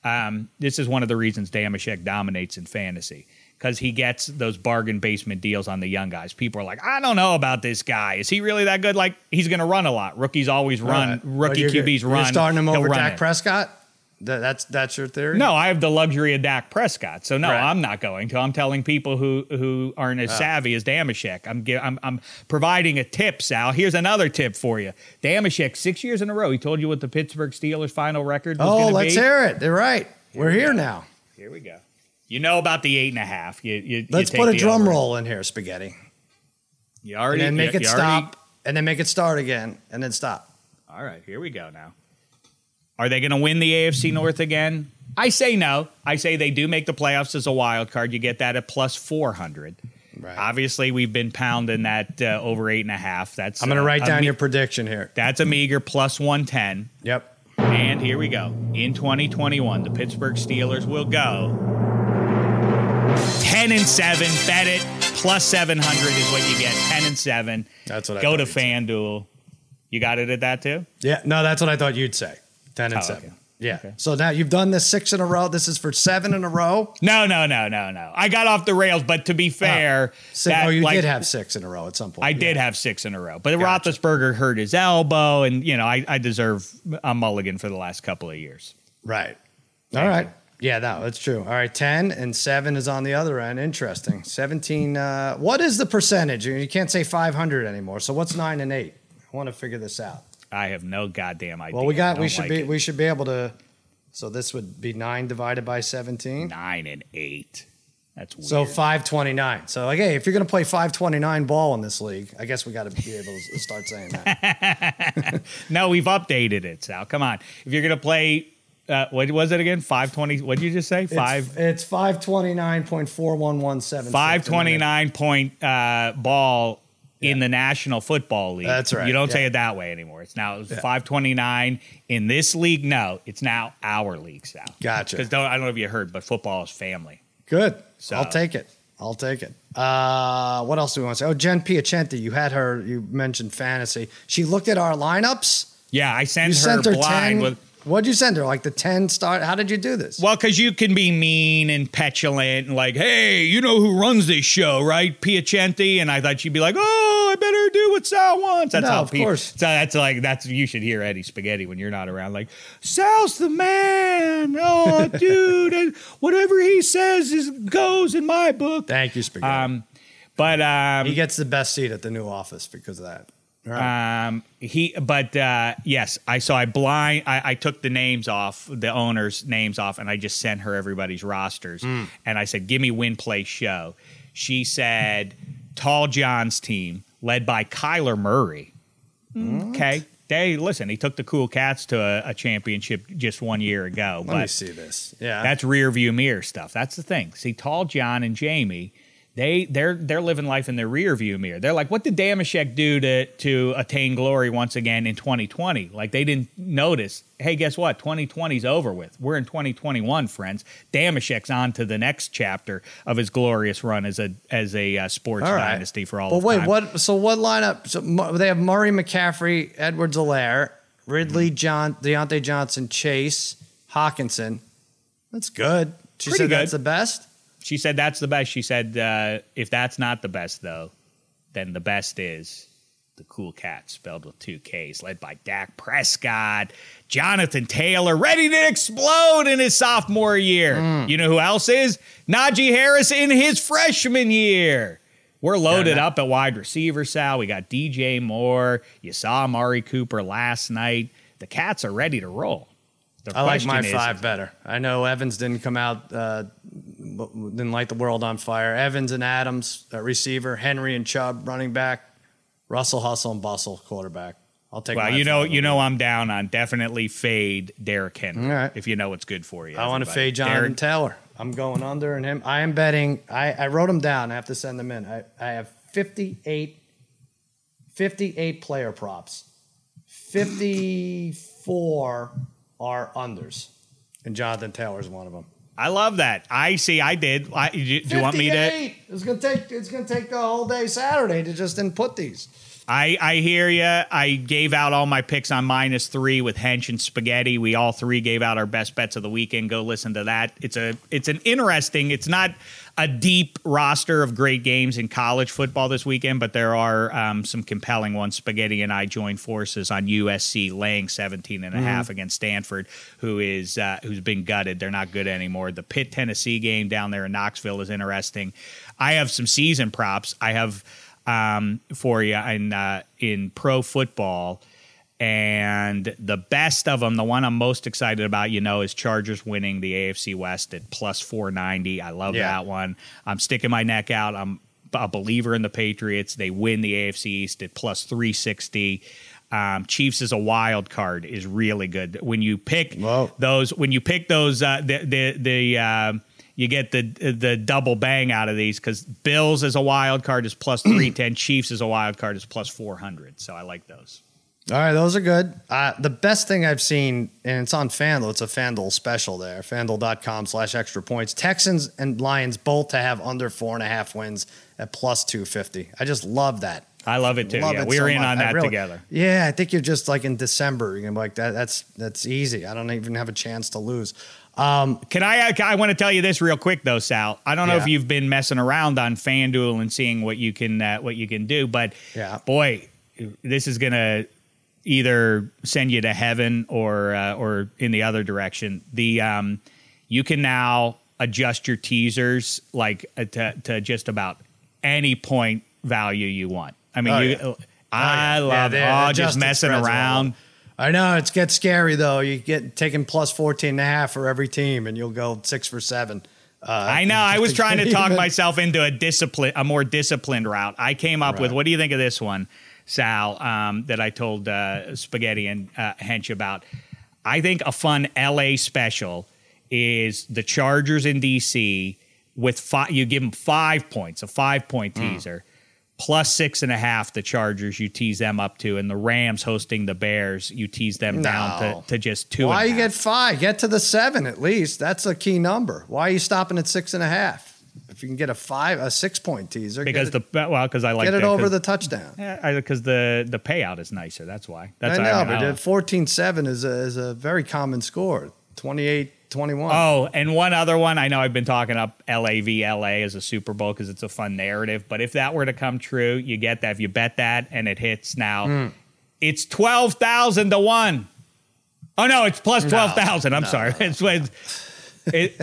Um, this is one of the reasons Dameshek dominates in fantasy because he gets those bargain basement deals on the young guys. People are like, I don't know about this guy. Is he really that good? Like, he's going to run a lot. Rookies always run. Right. Rookie But you're- QBs you're run. starting him over Dak. Prescott? That, that's that's your theory? No, I have the luxury of Dak Prescott, so no, Right. I'm not going to. I'm telling people who who aren't as ah. savvy as Dameshek. I'm, gi- I'm I'm providing a tip, Sal. Here's another tip for you. Dameshek, six years in a row, he told you what the Pittsburgh Steelers' final record was Oh, going to let's be. hear it. They're right. We're we here go. now. Here we go. You know about the eight and a half. You, you, you Let's take put a drum over. roll in here, spaghetti. You already And then make you- it you already- stop. And then make it start again. And then stop. All right, here we go now. Are they going to win the AFC North again? I say no. I say they do make the playoffs as a wild card. You get that at plus 400. Right. Obviously, we've been pounding that uh, over eight and a half. That's I'm going to uh, write down me- your prediction here. That's a meager plus 110. Yep. And here we go. In 2021, the Pittsburgh Steelers will go 10 and 7. Bet it. Plus 700 is what you get. 10 and 7. That's what I Go to. FanDuel. You got it at that too? Yeah. No, that's what I thought you'd say. 10 and Oh, 7. okay. Yeah. Okay. So now you've done this six in a row. This is for seven in a row. No, no, no, no, no. I got off the rails, but to be fair, Six, that, oh, you like, did have six in a row at some point. I Yeah. did have six in a row, but Gotcha. Roethlisberger hurt his elbow, and you know I, I deserve a mulligan for the last couple of years. Right. All right. Yeah, no, that's true. All right, 10 and 7 is on the other end. Interesting. 17 uh what is the percentage? You can't say 500 anymore. So what's 9 and 8? I want to figure this out. I have no goddamn idea. Well, we got we should like be it. we should be able to so this would be 9 divided by 17. nine and eight. That's weird. So 529. So like hey, if you're going to play 529 ball in this league, I guess we got to be able to start saying that. no, we've updated it. Sal, come on. If you're gonna play, uh, what was it again? Five twenty. What did you just say? Five. It's, it's 529.4117. Five twenty nine point uh, ball in the National Football League. That's right, You don't say it that way anymore. It's now five twenty nine in this league. No, it's now our league, now. Gotcha. Because I don't know if you heard, but football is family. Good. So- I'll take it. I'll take it. Uh, what else do we want to say? Oh, Jen Piacenti, you had her. You mentioned fantasy. She looked at our lineups. Yeah, I sent You her sent her blind ten. with. What'd you send her? Like the ten start? How did you do this? Well, because you can be mean and petulant and like, hey, you know who runs this show, right? Piacenti. And I thought she'd be like, oh, I better do what Sal wants. That's No, how of Pi- course. So that's like, that's, you should hear Eddie Spaghetti when you're not around. Like, Sal's the man. Oh, dude. whatever he says is goes in my book. Thank you, Spaghetti. Um, but, um, he gets the best seat at the new office because of that. Right. Um, he, but uh, yes, I so I blind. I, I took the names off the owners' names off, and I just sent her everybody's rosters. And I said, "Give me win, play, show." She said, "Tall John's team, led by Kyler Murray." Okay, they listen. He took the Cool Cats to a, a championship just one year ago, Let me see this. Yeah. that's rear view mirror stuff. That's the thing. See, Tall John and Jamie, they they're they're living life in their rear view mirror. They're like, what did Dameshek do to to attain glory once again in 2020? Like they didn't notice. Hey, guess what? 2020's over with. We're in 2021, friends. Dameshek's on to the next chapter of his glorious run as a as a uh, sports right. dynasty for all time. But wait, time. what? So what lineup? So they have Murray, McCaffrey, Edwards, Helaire, Ridley, Mm-hmm. John, Diontae Johnson, Chase, Hockenson. That's good. She Pretty said that's the best. She said that's the best. She said uh, if that's not the best though, then the best is the Cool Cat spelled with two K's, led by Dak Prescott, Jonathan Taylor, ready to explode in his sophomore year. Hmm. You know who else is Najee Harris in his freshman year. We're loaded Yeah, up at wide receiver, Sal. We got DJ Moore. You saw Amari Cooper last night. The Cats are ready to roll. The I like my is- five better. I know Evans didn't come out, uh, didn't light the world on fire. Evans and Adams, receiver. Henry and Chubb, running back. Russell Hustle and Bustle, quarterback. I'll take. Well, you know, you know. I'm down on definitely fade Derrick Henry All right. if you know what's good for you. I want to fade Jonathan Derrick- Taylor. I'm going under and him. I am betting. I, I wrote them down. I have to send them in. I, I have 58, 58 player props. 54 are unders. And Jonathan Taylor is one of them. I love that. I see. I did. I, do you- do you want me to? It's gonna take. It's gonna take the whole day Saturday to just input these. I, I hear you. I gave out all my picks on minus three with Hench and Spaghetti. We all three gave out our best bets of the weekend. Go listen to that. It's a it's an interesting. It's not a deep roster of great games in college football this weekend, but there are um, some compelling ones. Spaghetti and I joined forces on USC laying 17 and a half against Stanford, who is uh, who's been gutted. They're not good anymore. The Pitt Tennessee game down there in Knoxville is interesting. I have some season props. I have um, for you in uh, in pro football. And the best of them, the one I'm most excited about, you know, is Chargers winning the AFC West at plus 490. I love Yeah. that one. I'm sticking my neck out. I'm a believer in the Patriots. They win the AFC East at plus 360. Um, Chiefs as a wild card is really good. When you pick Whoa. those, when you pick those, uh, the the the um you get the the double bang out of these because Bills as a wild card is plus three ten. Chiefs as a wild card is plus four hundred. So I like those. All right, those are good. Uh, the best thing I've seen, and it's on FanDuel, it's a FanDuel special there, fanduel.com slash extra points. Texans and Lions both to have under four and a half wins at plus 250. I just love that. I love it too. Love yeah, it we so were in much. on that really- together. Yeah, I think you're just like in December. You're gonna be like that. That's that's easy. I don't even have a chance to lose. Um, Can I? I want to tell you this real quick though, Sal. I don't know if you've been messing around on FanDuel and seeing what you can uh, what you can do, but Yeah. boy, this is gonna either send you to heaven or uh, or in the other direction. The um, you can now adjust your teasers like uh, to, to just about any point value you want. I mean, Oh, you. yeah. I yeah. love Yeah, Oh, just messing around. I know it gets scary though. You get taking plus 14 and a half for every team, and you'll go six for seven. Uh, I know. I was trying to talk even- myself into a discipline, a more disciplined route. I came up with what do you think of this one, Sal? Um, that I told uh, Spaghetti and uh, Hench about. I think a fun LA special is the Chargers in DC with five. You give them five points, a five point Hmm. teaser. Plus six and a half, the Chargers you tease them up to, and the Rams hosting the Bears, you tease them down to, to just two. Why you half. get five? Get to the seven at least. That's a key number. Why are you stopping at six and a half? If you can get a five, a six point teaser, because get the it, well because I like get it the- over the touchdown. Yeah, because the the payout is nicer. That's why. That's I know, don't but know. 14-7 is a, is a very common score. 28-21. Oh, and one other one. I know I've been talking up LAV LA as a Super Bowl because it's a fun narrative. But if that were to come true, you get that. If you bet that and it hits now, Hmm. it's twelve thousand to one. Oh no, it's plus twelve thousand. I'm no, sorry. It's it's it,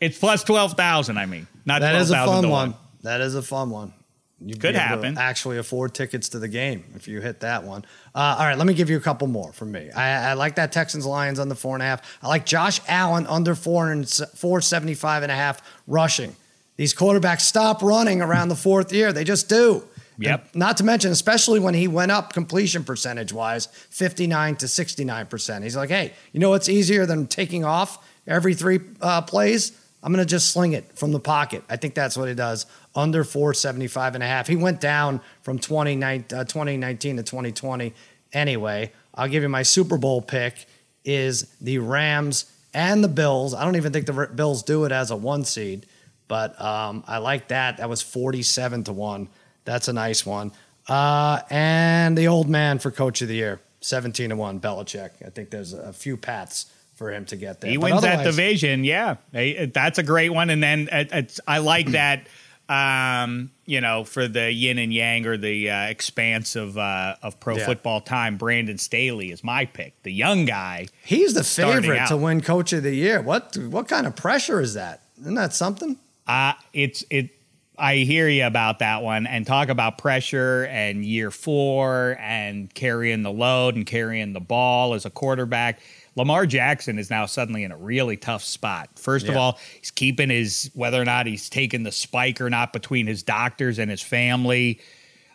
it's plus twelve thousand. I mean, not That twelve is a fun one. one. That is a fun one. You Could happen. Actually, afford tickets to the game if you hit that one. Uh, all right, let me give you a couple more from me. I, I like that Texans Lions under four and a half. I like Josh Allen under four and s- 475 and a half rushing. These quarterbacks stop running around the fourth year. They just do. Yep. And not to mention, especially when he went up completion percentage wise, 59 to 69%. He's like, hey, you know what's easier than taking off every three uh, plays? I'm going to just sling it from the pocket. I think that's what he does. Under 475 and a half. He went down from 2019, uh, 2019 to 2020. Anyway, I'll give you my Super Bowl pick is the Rams and the Bills. I don't even think the Bills do it as a one seed, but um, I like that. That was 47 to 1. That's a nice one. Uh, and the old man for coach of the year, 17 to 1, Belichick. I think there's a few paths for him to get there. He But wins that division. Yeah, that's a great one. And then it's I like that. Um, you know, for the yin and yang or the uh, expanse of uh, of pro Yeah. football time, Brandon Staley is my pick. The young guy. He's the favorite to win coach of the year. What what kind of pressure is that? Isn't that something? Uh, it's it. I hear you about that one and talk about pressure and year four and carrying the load and carrying the ball as a quarterback. Lamar Jackson is now suddenly in a really tough spot. First of all, he's keeping his whether or not he's taken the spike or not between his doctors and his family.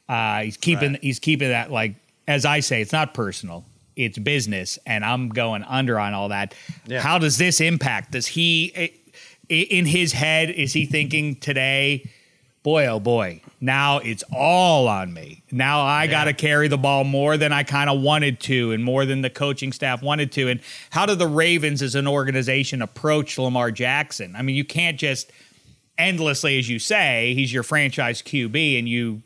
Uh, he's keeping Right. he's keeping that like as I say, it's not personal, it's business, and I'm going under on all that. Yeah. How does this impact? Does he in his head is he thinking today? Boy, oh boy! Now it's all on me. Now I got to carry the ball more than I kind of wanted to, and more than the coaching staff wanted to. And how do the Ravens, as an organization, approach Lamar Jackson? I mean, you can't just endlessly, as you say, he's your franchise QB, and you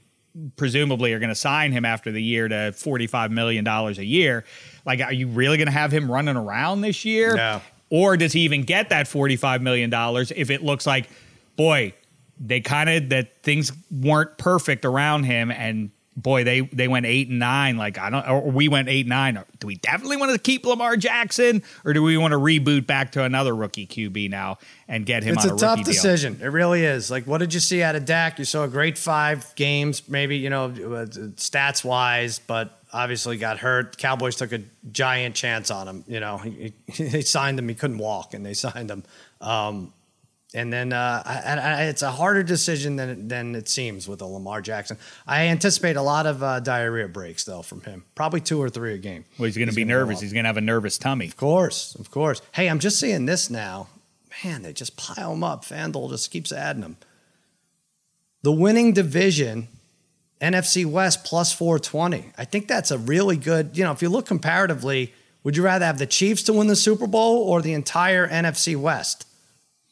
presumably are going to sign him after the year to $45 million a year. Like, are you really going to have him running around this year? No. Or does he even get that $45 million if it looks like, boy, they kind of, that things weren't perfect around him and boy, they they went eight and nine. Like I don't, or we went eight and nine. Do we definitely want to keep Lamar Jackson, or do we want to reboot back to another rookie QB now and get him It's on a, a, tough rookie deal? decision. It really is. Like, what did you see out of Dak? You saw a great five games, maybe you know, stats wise, but obviously got hurt. Cowboys took a giant chance on him. You know, he, he, they signed him. He couldn't walk, and they signed him. Um, and then uh, I, I, it's a harder decision than than it seems with a Lamar Jackson. I anticipate a lot of uh, diarrhea breaks though from him, probably two or three a game. Well, he's going to be gonna nervous. He's going to have a nervous tummy. Of course, of course. Hey, I'm just seeing this now. Man, they just pile them up. FanDuel just keeps adding them. The winning division, NFC West plus 420. I think that's a really good, you know, if you look comparatively, would you rather have the Chiefs to win the Super Bowl or the entire NFC West?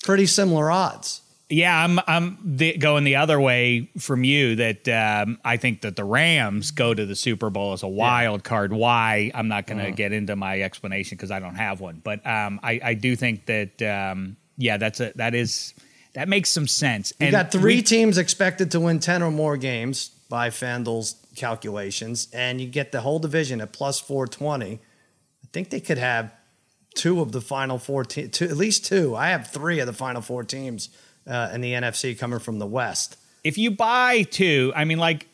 Pretty similar odds. Yeah, I'm I'm the, going the other way from you. That um, I think that the Rams go to the Super Bowl as a wild card. Why? I'm not going to Uh-huh. get into my explanation because I don't have one. But um, I, I do think that um, yeah, that's a that is that makes some sense. You got three we- teams expected to win 10 or more games by FanDuel's calculations, and you get the whole division at plus 420. I think they could have two of the final four teams, two, at least two. I have three of the final four teams uh, in the NFC coming from the West. if you buy two, I mean, like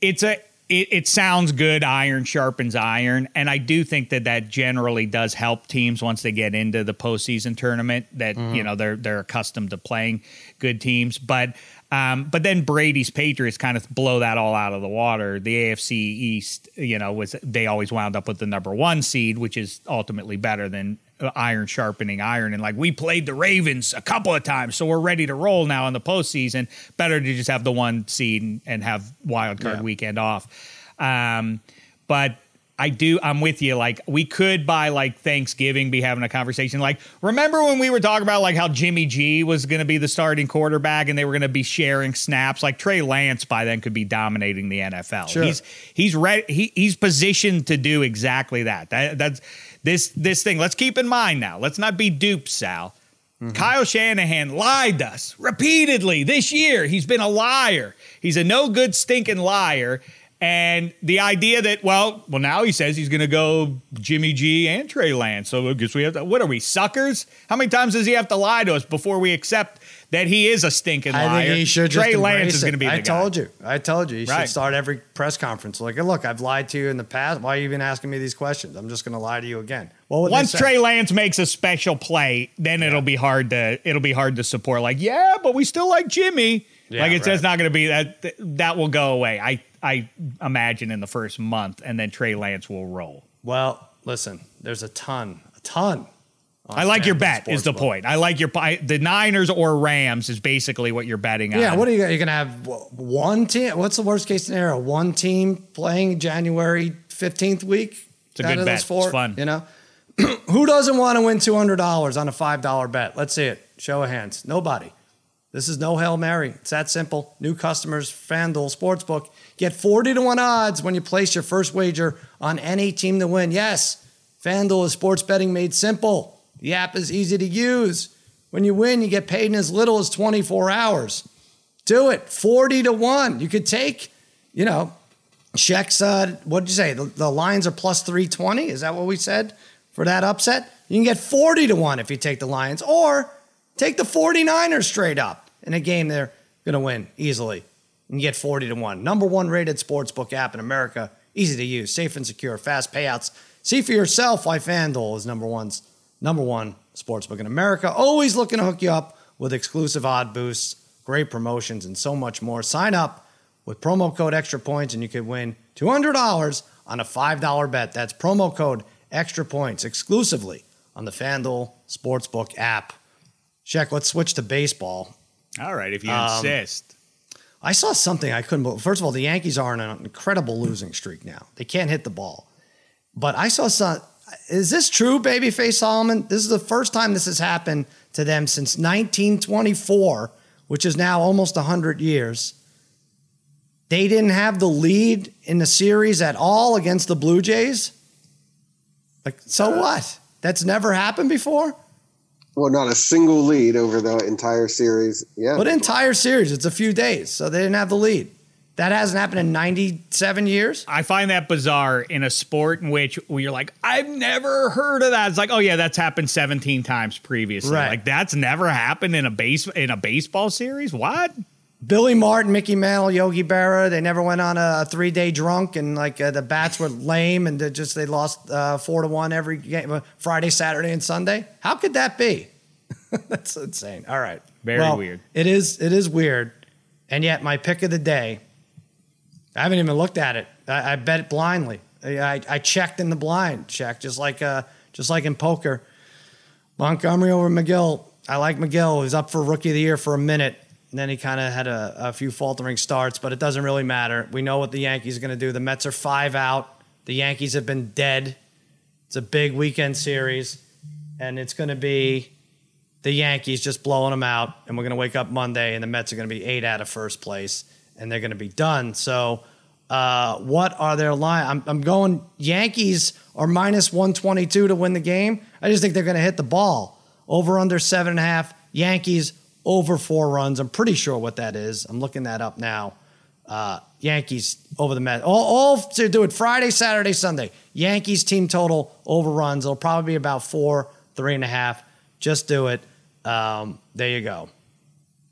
it's a it, it sounds good. Iron sharpens iron, and I do think that that generally does help teams once they get into the postseason tournament. That you know they're they're accustomed to playing good teams, but. Um, but then Brady's Patriots kind of blow that all out of the water. The AFC East, you know, was they always wound up with the number one seed, which is ultimately better than uh, iron sharpening iron. And like we played the Ravens a couple of times, so we're ready to roll now in the postseason. Better to just have the one seed and, and have wild card Yeah. weekend off. Um, but I do, I'm with you. Like, we could by like Thanksgiving be having a conversation. Like, remember when we were talking about like how Jimmy G was going to be the starting quarterback and they were going to be sharing snaps? Like Trey Lance by then could be dominating the NFL. Sure. He's he's ready. He, he's positioned to do exactly that. that. That's this this thing. Let's keep in mind now. Let's not be duped, Sal. Mm-hmm. Kyle Shanahan lied to us repeatedly this year. He's been a liar. He's a no good stinking liar. And the idea that, well, well, now he says he's going to go Jimmy G and Trey Lance. So I guess we have to, what are we, suckers? How many times does he have to lie to us before we accept that he is a stinking liar? I think he should just Trey Lance embrace is going to be the I guy. told you. I told you. You Right. should start every press conference like, look, I've lied to you in the past. Why are you even asking me these questions? I'm just going to lie to you again. What Once? Trey Lance makes a special play, then it'll be hard to it'll be hard to support. Like, yeah, but we still like Jimmy. Yeah, like it's right. just not going to be that that will go away. I I imagine in the first month, and then Trey Lance will roll. Well, listen, there's a ton, a ton. I like your bet. Is the Sportsbook. point? I like your I, the Niners or Rams is basically what you're betting on. Yeah, what are you? You're gonna have one team. What's the worst case scenario? One team playing January fifteenth week. It's a good bet. Four, It's fun. You know, who doesn't want to win two hundred dollars on a five dollar bet? Let's see it. Show of hands. Nobody. This is no hail mary. It's that simple. New customers, FanDuel Sportsbook, get forty to one odds when you place your first wager on any team to win. Yes, FanDuel is sports betting made simple. The app is easy to use. When you win, you get paid in as little as 24 hours. Do it. 40 to 1. You could take, you know, checks, uh, what did you say? The, the lines are plus 320. Is that what we said for that upset? You can get 40 to 1 if you take the Lions, or take the 49ers straight up in a game they're Going to win easily. And get 40 to 1. Number one rated sportsbook app in America. Easy to use, safe and secure, fast payouts. See for yourself why FanDuel is number one's number one sportsbook in America. Always looking to hook you up with exclusive odd boosts, great promotions, and so much more. Sign up with promo code extra points and you could win $200 on a $5 bet. That's promo code extra points exclusively on the FanDuel Sportsbook app. Check, let's switch to baseball. All right, if you Um, insist. I saw something I couldn't believe. First of all, the Yankees are on an incredible losing streak now. They can't hit the ball. But I saw some. Is this true, Babyface Solomon? This is the first time this has happened to them since 1924, which is now almost 100 years. They didn't have the lead in the series at all against the Blue Jays. Like, so what? That's never happened before? Well, not a single lead over the entire series. Yeah. What entire series? It's a few days, so they didn't have the lead. That hasn't happened in 97 years. I find that bizarre in a sport in which you're like, I've never heard of that. It's like, oh yeah, that's happened 17 times previously. Right. Like that's never happened in a base in a baseball series. What? Billy Martin, Mickey Mantle, Yogi Berra, they never went on a, three day drunk and like uh, the bats were lame and they just they lost uh, four to one every game, uh, Friday, Saturday, and Sunday. How could that be? That's insane. All right, Very Well, weird. It is. It is weird, and yet my pick of the day. I haven't even looked at it. I, I bet it blindly. I, I, I checked in the blind check, just like uh, just like in poker. Montgomery over McGill. I like McGill. He's up for rookie of the year for a minute. And then he kind of had a, a few faltering starts, but it doesn't really matter. We know what the Yankees are going to do. The Mets are five out. The Yankees have been dead. It's a big weekend series, and it's going to be the Yankees just blowing them out. And we're going to wake up Monday, and the Mets are going to be eight out of first place, and they're going to be done. So, uh, what are their line? I'm, I'm going Yankees are minus 122 to win the game. I just think they're going to hit the ball. Over under seven and a half. Yankees over four runs. I'm pretty sure what that is. I'm looking that up now. Uh, Yankees over the Mets. All, all to do it Friday, Saturday, Sunday. Yankees team total overruns. It'll probably be about four, three and a half. Just do it. Um, there you go.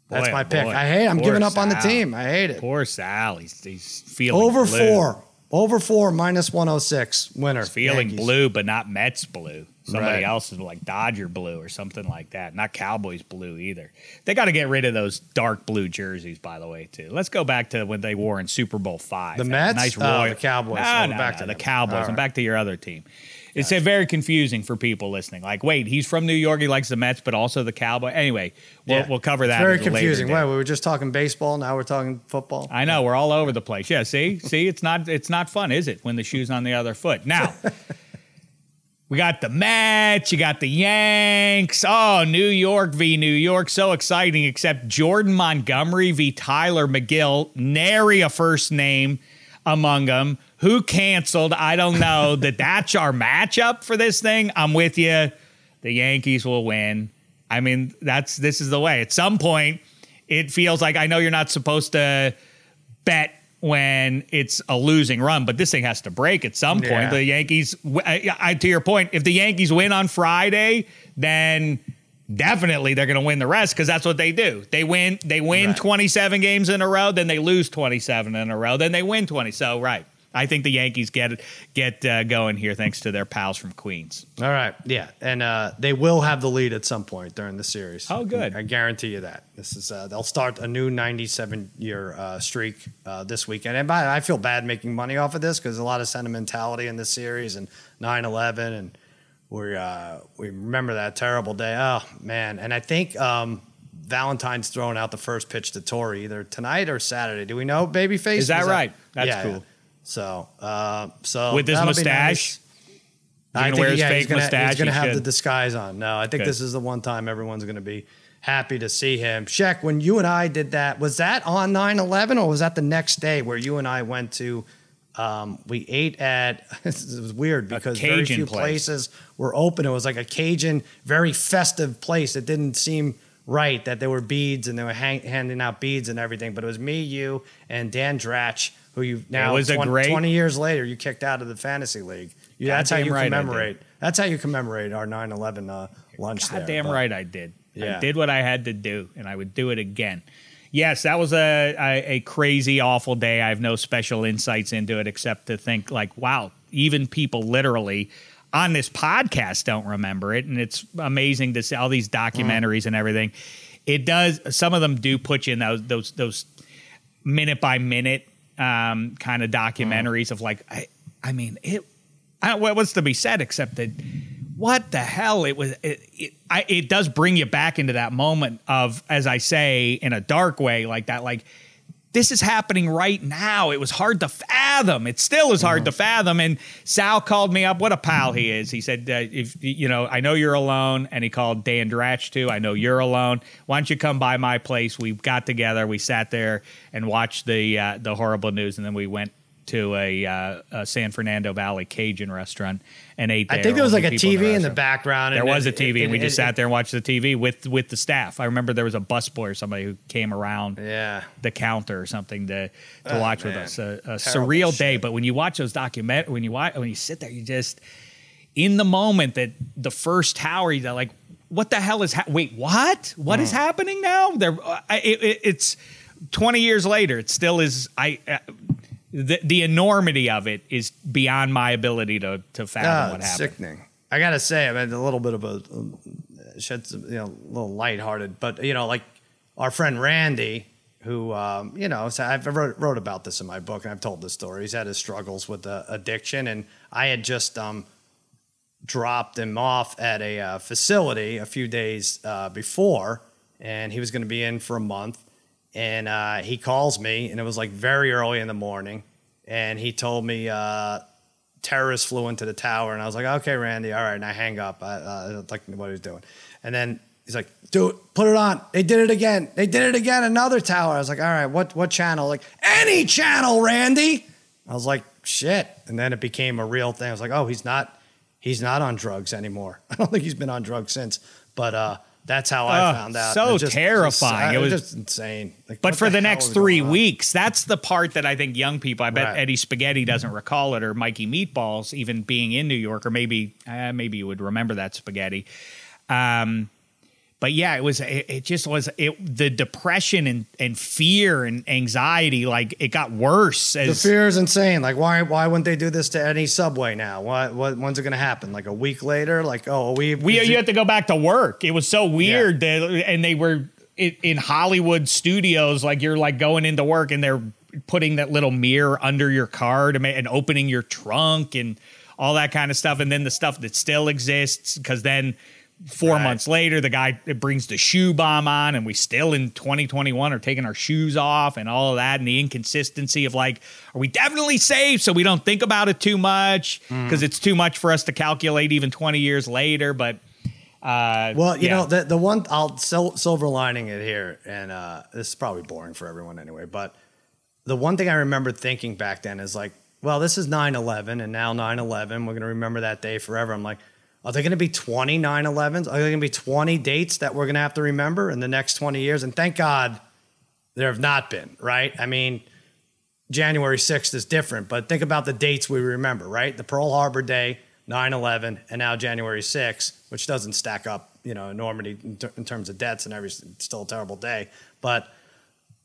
That's Boy, my pick. boy. I hate. I'm Poor giving up on the team. I hate it. Poor Sal. He's, he's feeling Over blue. four. Over four minus 106 winner. He's feeling Yankees. blue, but not Mets blue. Somebody Right. else is like Dodger blue or something like that. Not Cowboys blue either. They got to get rid of those dark blue jerseys, by the way, too. Let's go back to when they wore in Super Bowl five. The Mets? nice Oh, royal. the Cowboys. No, no, back no, to the them. Cowboys. All And right. back to your other team. It's uh, very confusing for people listening. Like, wait, he's from New York. He likes the Mets, but also the Cowboy. Anyway, we'll, Yeah. we'll cover that. It's very confusing. Wait, we were just talking baseball. Now we're talking football. I know we're all over the place. Yeah, see, see, it's not it's not fun, is it? When the shoe's on the other foot. Now, we got the Mets, you got the Yanks. Oh, New York v. New York, so exciting. Except Jordan Montgomery v. Tylor Megill, nary a first name among them. Who canceled? I don't know. that that's our matchup for this thing. I'm with you. The Yankees will win. I mean, that's this is the way. At some point, it feels like I know you're not supposed to bet when it's a losing run, but this thing has to break at some point. Yeah. The Yankees, I, I, to your point, if the Yankees win on Friday, then definitely they're going to win the rest because that's what they do. They win, they win Right. 27 games in a row, then they lose 27 in a row, then they win 20. So right, I think the Yankees get get uh, going here thanks to their pals from Queens. All right. Yeah. And uh, they will have the lead at some point during the series. Oh, good. I guarantee you that. This is uh, they'll start a new 97 year uh, streak uh, this weekend. And by, I feel bad making money off of this because a lot of sentimentality in this series and 9/11 and we uh, we remember that terrible day. Oh man! And I think um, Valentine's throwing out the first pitch to Torre either tonight or Saturday. Do we know, Babyface? Is that right? That's yeah, cool. yeah. So, uh, so With his mustache? nice. I think wear his yeah, he's gonna, mustache? He's going to He have the disguise on. No, I think this is the one time everyone's going to be happy to see him. Shaq, when you and I did that, was that on 9-11 or was that the next day where you and I went to? Um, we ate at. it was weird because very few place. places were open. It was like a Cajun, very festive place. It didn't seem right that there were beads and they were hang, handing out beads and everything. But it was me, you, and Dan Dratch, who you now was a 20, great- 20 years later you kicked out of the fantasy league. You, that's how you right commemorate. That's how you commemorate our 9/11 uh, lunch. God there. damn But- right I did. Yeah. I did what I had to do, and I would do it again. Yes, that was a, a a crazy, awful day. I have no special insights into it except to think like, wow, even people literally on this podcast don't remember it, and it's amazing to see all these documentaries and everything. It does. Some of them do put you in those those those minute by minute um, kind of documentaries of like, I I mean it. I, what's to be said except that what the hell it was it, it, I, it does bring you back into that moment of as i say in a dark way like that like this is happening right now. It was hard to fathom. It still is hard to fathom. And sal called me up. What a pal he is. He said uh, if you know i know you're alone. And he called dan dratch too. I know you're alone. Why don't you come by my place? We got together. We sat there and watched the uh, the horrible news. And then we went to a, uh, a San Fernando Valley Cajun restaurant and ate. I think there was like a TV in the restaurant. background. There was a TV, it- and we it- just it- sat there and watched the TV with with the staff. I remember there was a busboy or somebody who came around Yeah. the counter or something to to Oh, watch with us. A, a surreal day, but when you watch those document, when you watch, when you sit there, you just in the moment that the first tower, you're like, what the hell is? Ha- Wait, what? What Mm. is happening now? There, it, it- it's twenty years later. It still is. I. Uh, the, the enormity of it is beyond my ability to to fathom Ah, what happened. sickening. I gotta say, I mean, a little bit of a shed some, you know, a little lighthearted, but you know, like our friend Randy, who um, you know, so I've wrote, wrote about this in my book, and I've told this story. He's had his struggles with uh, addiction, and I had just um, dropped him off at a uh, facility a few days uh, before, and he was going to be in for a month. And uh, he calls me, and it was like very early in the morning, and he told me uh, terrorists flew into the tower, and I was like, okay, Randy, all right, and I hang up. I, uh, I don't like what he was doing, and then he's like, dude, put it on. They did it again. They did it again. Another tower. I was like, all right, what what channel? Like any channel, Randy. I was like, shit, and then it became a real thing. I was like, oh, he's not he's not on drugs anymore. I don't think he's been on drugs since, but uh, that's how I found out. so It just- terrifying. Just, It was just insane. Like, But for the, hell next three weeks, that's the part that I think young people, I bet Right. Eddie Spaghetti doesn't recall it, or Mikey Meatballs, even being in New York, or maybe uh, maybe you would remember that spaghetti. Um, but yeah, it was it, it just was it the depression and, and fear and anxiety like it got worse The fear is insane. Like, why why wouldn't they do this to any subway now? What, what when's it going to happen? Like a week later? Like, oh, we we you it- had to go back to work. It was so weird that and they were in, in Hollywood studios like you're like going into work and they're putting that little mirror under your car to make and opening your trunk and all that kind of stuff and then the stuff that still exists because then four Right. months later the guy brings the shoe bomb on and we still in 2021 are taking our shoes off and all of that and the inconsistency of like are we definitely safe so we don't think about it too much Mm. because it's too much for us to calculate even 20 years later but uh Well, you yeah. know, the the one I'll sil- silver lining it here, and uh, this is probably boring for everyone anyway. But the one thing I remember thinking back then is like, well, this is 9-11, and now 9-11, we're gonna remember that day forever. I'm like, are there gonna be 20 9-11s? Are there gonna be 20 dates that we're gonna have to remember in the next 20 years? And thank God there have not been, right? I mean, January 6th is different, but think about the dates we remember, right? The Pearl Harbor Day, 9 11, and now January 6th, which doesn't stack up, you know, enormity in, ter- in terms of deaths and everything. Still a terrible day. But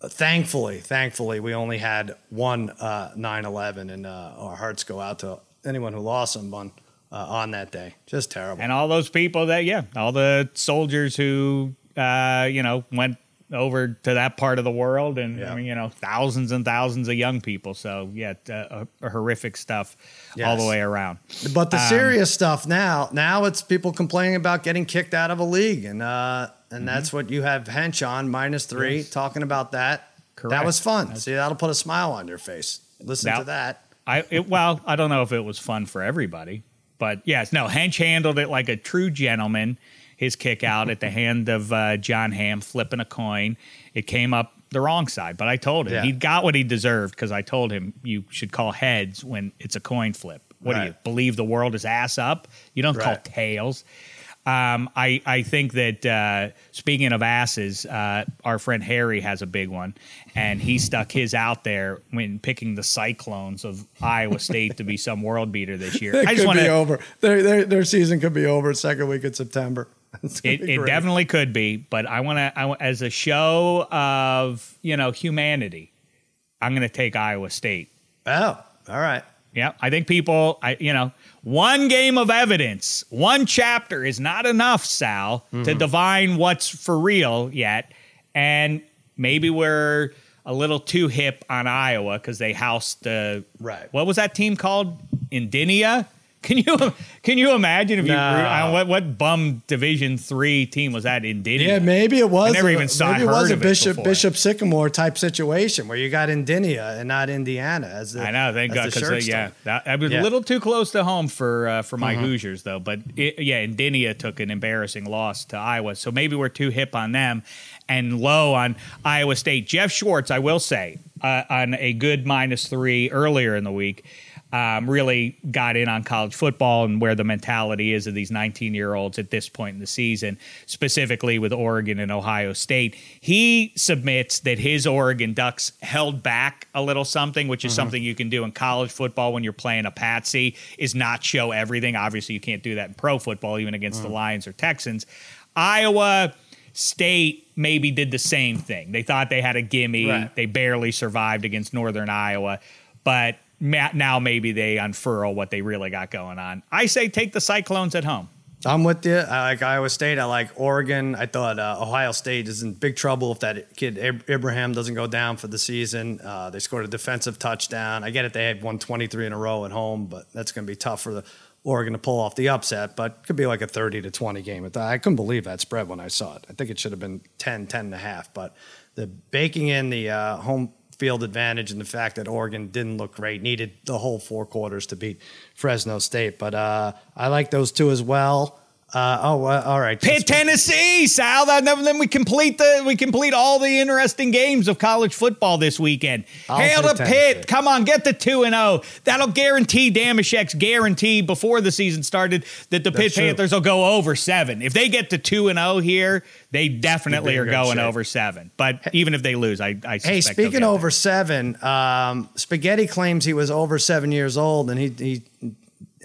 uh, thankfully, thankfully, we only had one 9 11, and uh, our hearts go out to anyone who lost someone uh, on that day. Just terrible. and all those people that yeah all the soldiers who uh you know went over to that part of the world and Yeah. I mean, you know thousands and thousands of young people so yeah uh, horrific stuff all the way around But Um, the serious stuff now, now it's people complaining about getting kicked out of a league, and uh, and Mm-hmm. that's what you have Hench on minus three talking about that. That was fun. See, that'll put a smile on your face. Listen Now- to that. I it, well, I don't know if it was fun for everybody, but yes, no. Hench handled it like a true gentleman. His kick out at the hand of uh, Jon Hamm flipping a coin. It came up the wrong side, but I told him Yeah. he got what he deserved because I told him you should call heads when it's a coin flip. What do you believe the world is ass up? You don't call tails. Um, I, I think that uh, speaking of asses, uh, our friend Harry has a big one, and he stuck his out there when picking the Cyclones of Iowa State to be some world beater this year. I just want to over. Their, their their season could be over second week in September. It, it definitely could be, but I want to, as a show of you know humanity, I'm going to take Iowa State. Oh, all right. Yeah, I think people, I you know, one game of evidence, one chapter is not enough, Sal, mm-hmm. to divine what's for real yet, and maybe we're a little too hip on Iowa because they housed the right. What was that team called? Indiana. Can you can you imagine if you no. what what bum Division three team was that in Indiana? Yeah, maybe it was. I never even saw. Maybe it was a Bishop Bishop Sycamore type situation where you got Indiana and not Indiana as the. I know, thank God, because uh, yeah, that, that was yeah. a little too close to home for uh, for my mm-hmm. Hoosiers though. But it, yeah, Indiana took an embarrassing loss to Iowa, so maybe we're too hip on them and low on Iowa State. Jeff Schwartz, I will say, uh, on a good minus three earlier in the week um, really got in on college football and where the mentality is of these 19 year olds at this point in the season, specifically with Oregon and Ohio State. He submits that his Oregon Ducks held back a little something, which is mm-hmm. something you can do in college football when you're playing a patsy, is not show everything. Obviously, you can't do that in pro football, even against mm-hmm. the mm. Lions or Texans. Iowa. State maybe did the same thing. They thought they had a gimme. Right. They barely survived against Northern Iowa. But now maybe they unfurl what they really got going on. I say take the Cyclones at home. I'm with you. I like Iowa State. I like Oregon. I thought uh, Ohio State is in big trouble if that kid Ibrahim doesn't go down for the season. Uh, they scored a defensive touchdown. I get it. They had won 23 in a row at home, but that's going to be tough for the Oregon to pull off the upset. But it could be like a 30 to 20 game. I couldn't believe that spread when I saw it. I think it should have been 10, 10 and a half. But the baking in the uh, home field advantage and the fact that Oregon didn't look great, needed the whole four quarters to beat Fresno State. But uh, I like those two as well. Uh, oh, uh, all right. Pitt, Tennessee, Sal. That, then we complete the we complete all the interesting games of college football this weekend. I'll Hail to Pitt! Come on, get the two and zero. Oh. That'll guarantee Dameshek's guarantee before the season started that the That's Pitt true. Panthers will go over seven. If they get to two and zero oh here, they definitely are going over seven. But even if they lose, I, I hey, speaking over there. seven, um, Spaghetti claims he was over seven years old, and he he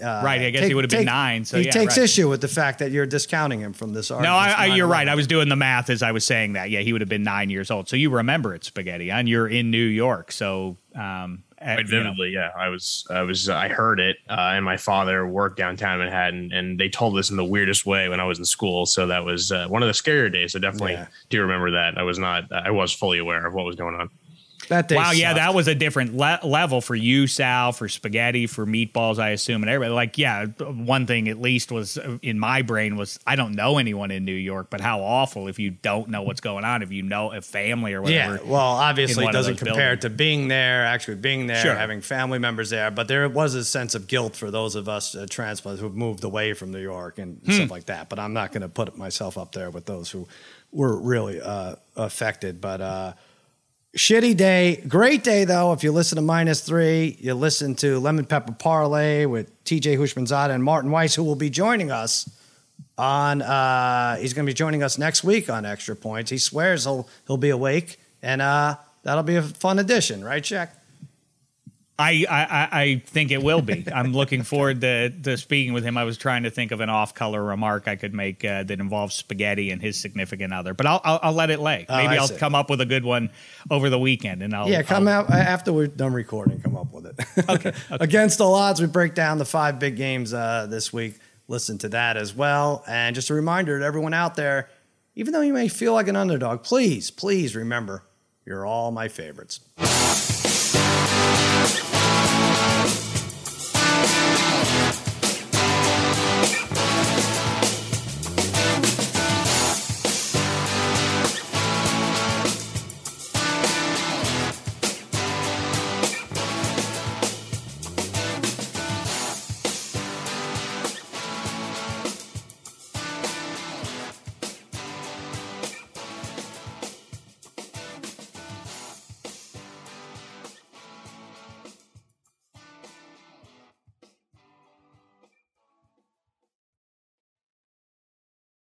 uh, right, I guess take, he would have been take, nine. So he yeah, takes right. issue with the fact that you're discounting him from this argument. No, I, I, you're right. I was doing the math as I was saying that. Yeah, he would have been nine years old. So you remember it, spaghetti, and you're in New York. So um, Quite vividly, know. yeah. I was, I was, I heard it, uh, and my father worked downtown Manhattan, and they told us in the weirdest way when I was in school. So that was uh, one of the scarier days. I definitely yeah. do remember that. I was not, I was fully aware of what was going on. That wow, sucked. yeah, that was a different le- level for you, Sal, for spaghetti, for meatballs, I assume, and everybody. Like, yeah, one thing at least was uh, in my brain was I don't know anyone in New York, but how awful if you don't know what's going on, if you know a family or whatever. Yeah, well, obviously it doesn't compare buildings. to being there, actually being there, sure. having family members there, but there was a sense of guilt for those of us uh, transplants who've moved away from New York and hmm. stuff like that. But I'm not going to put myself up there with those who were really uh, affected, but. Uh, Shitty day. Great day, though. If you listen to minus three, you listen to Lemon Pepper Parlay with TJ Hushmanzada and Martin Weiss, who will be joining us on, uh, he's going to be joining us next week on Extra Points. He swears he'll, he'll be awake, and uh, that'll be a fun addition, right, Shaq? I, I, I think it will be. I'm looking forward to, to speaking with him. I was trying to think of an off-color remark I could make uh, that involves spaghetti and his significant other, but I'll I'll, I'll let it lay. Oh, Maybe I'll see. come up with a good one over the weekend, and I'll yeah come I'll, out after we're done recording. Come up with it. okay, okay. Against all odds, we break down the five big games uh, this week. Listen to that as well, and just a reminder to everyone out there: even though you may feel like an underdog, please, please remember you're all my favorites.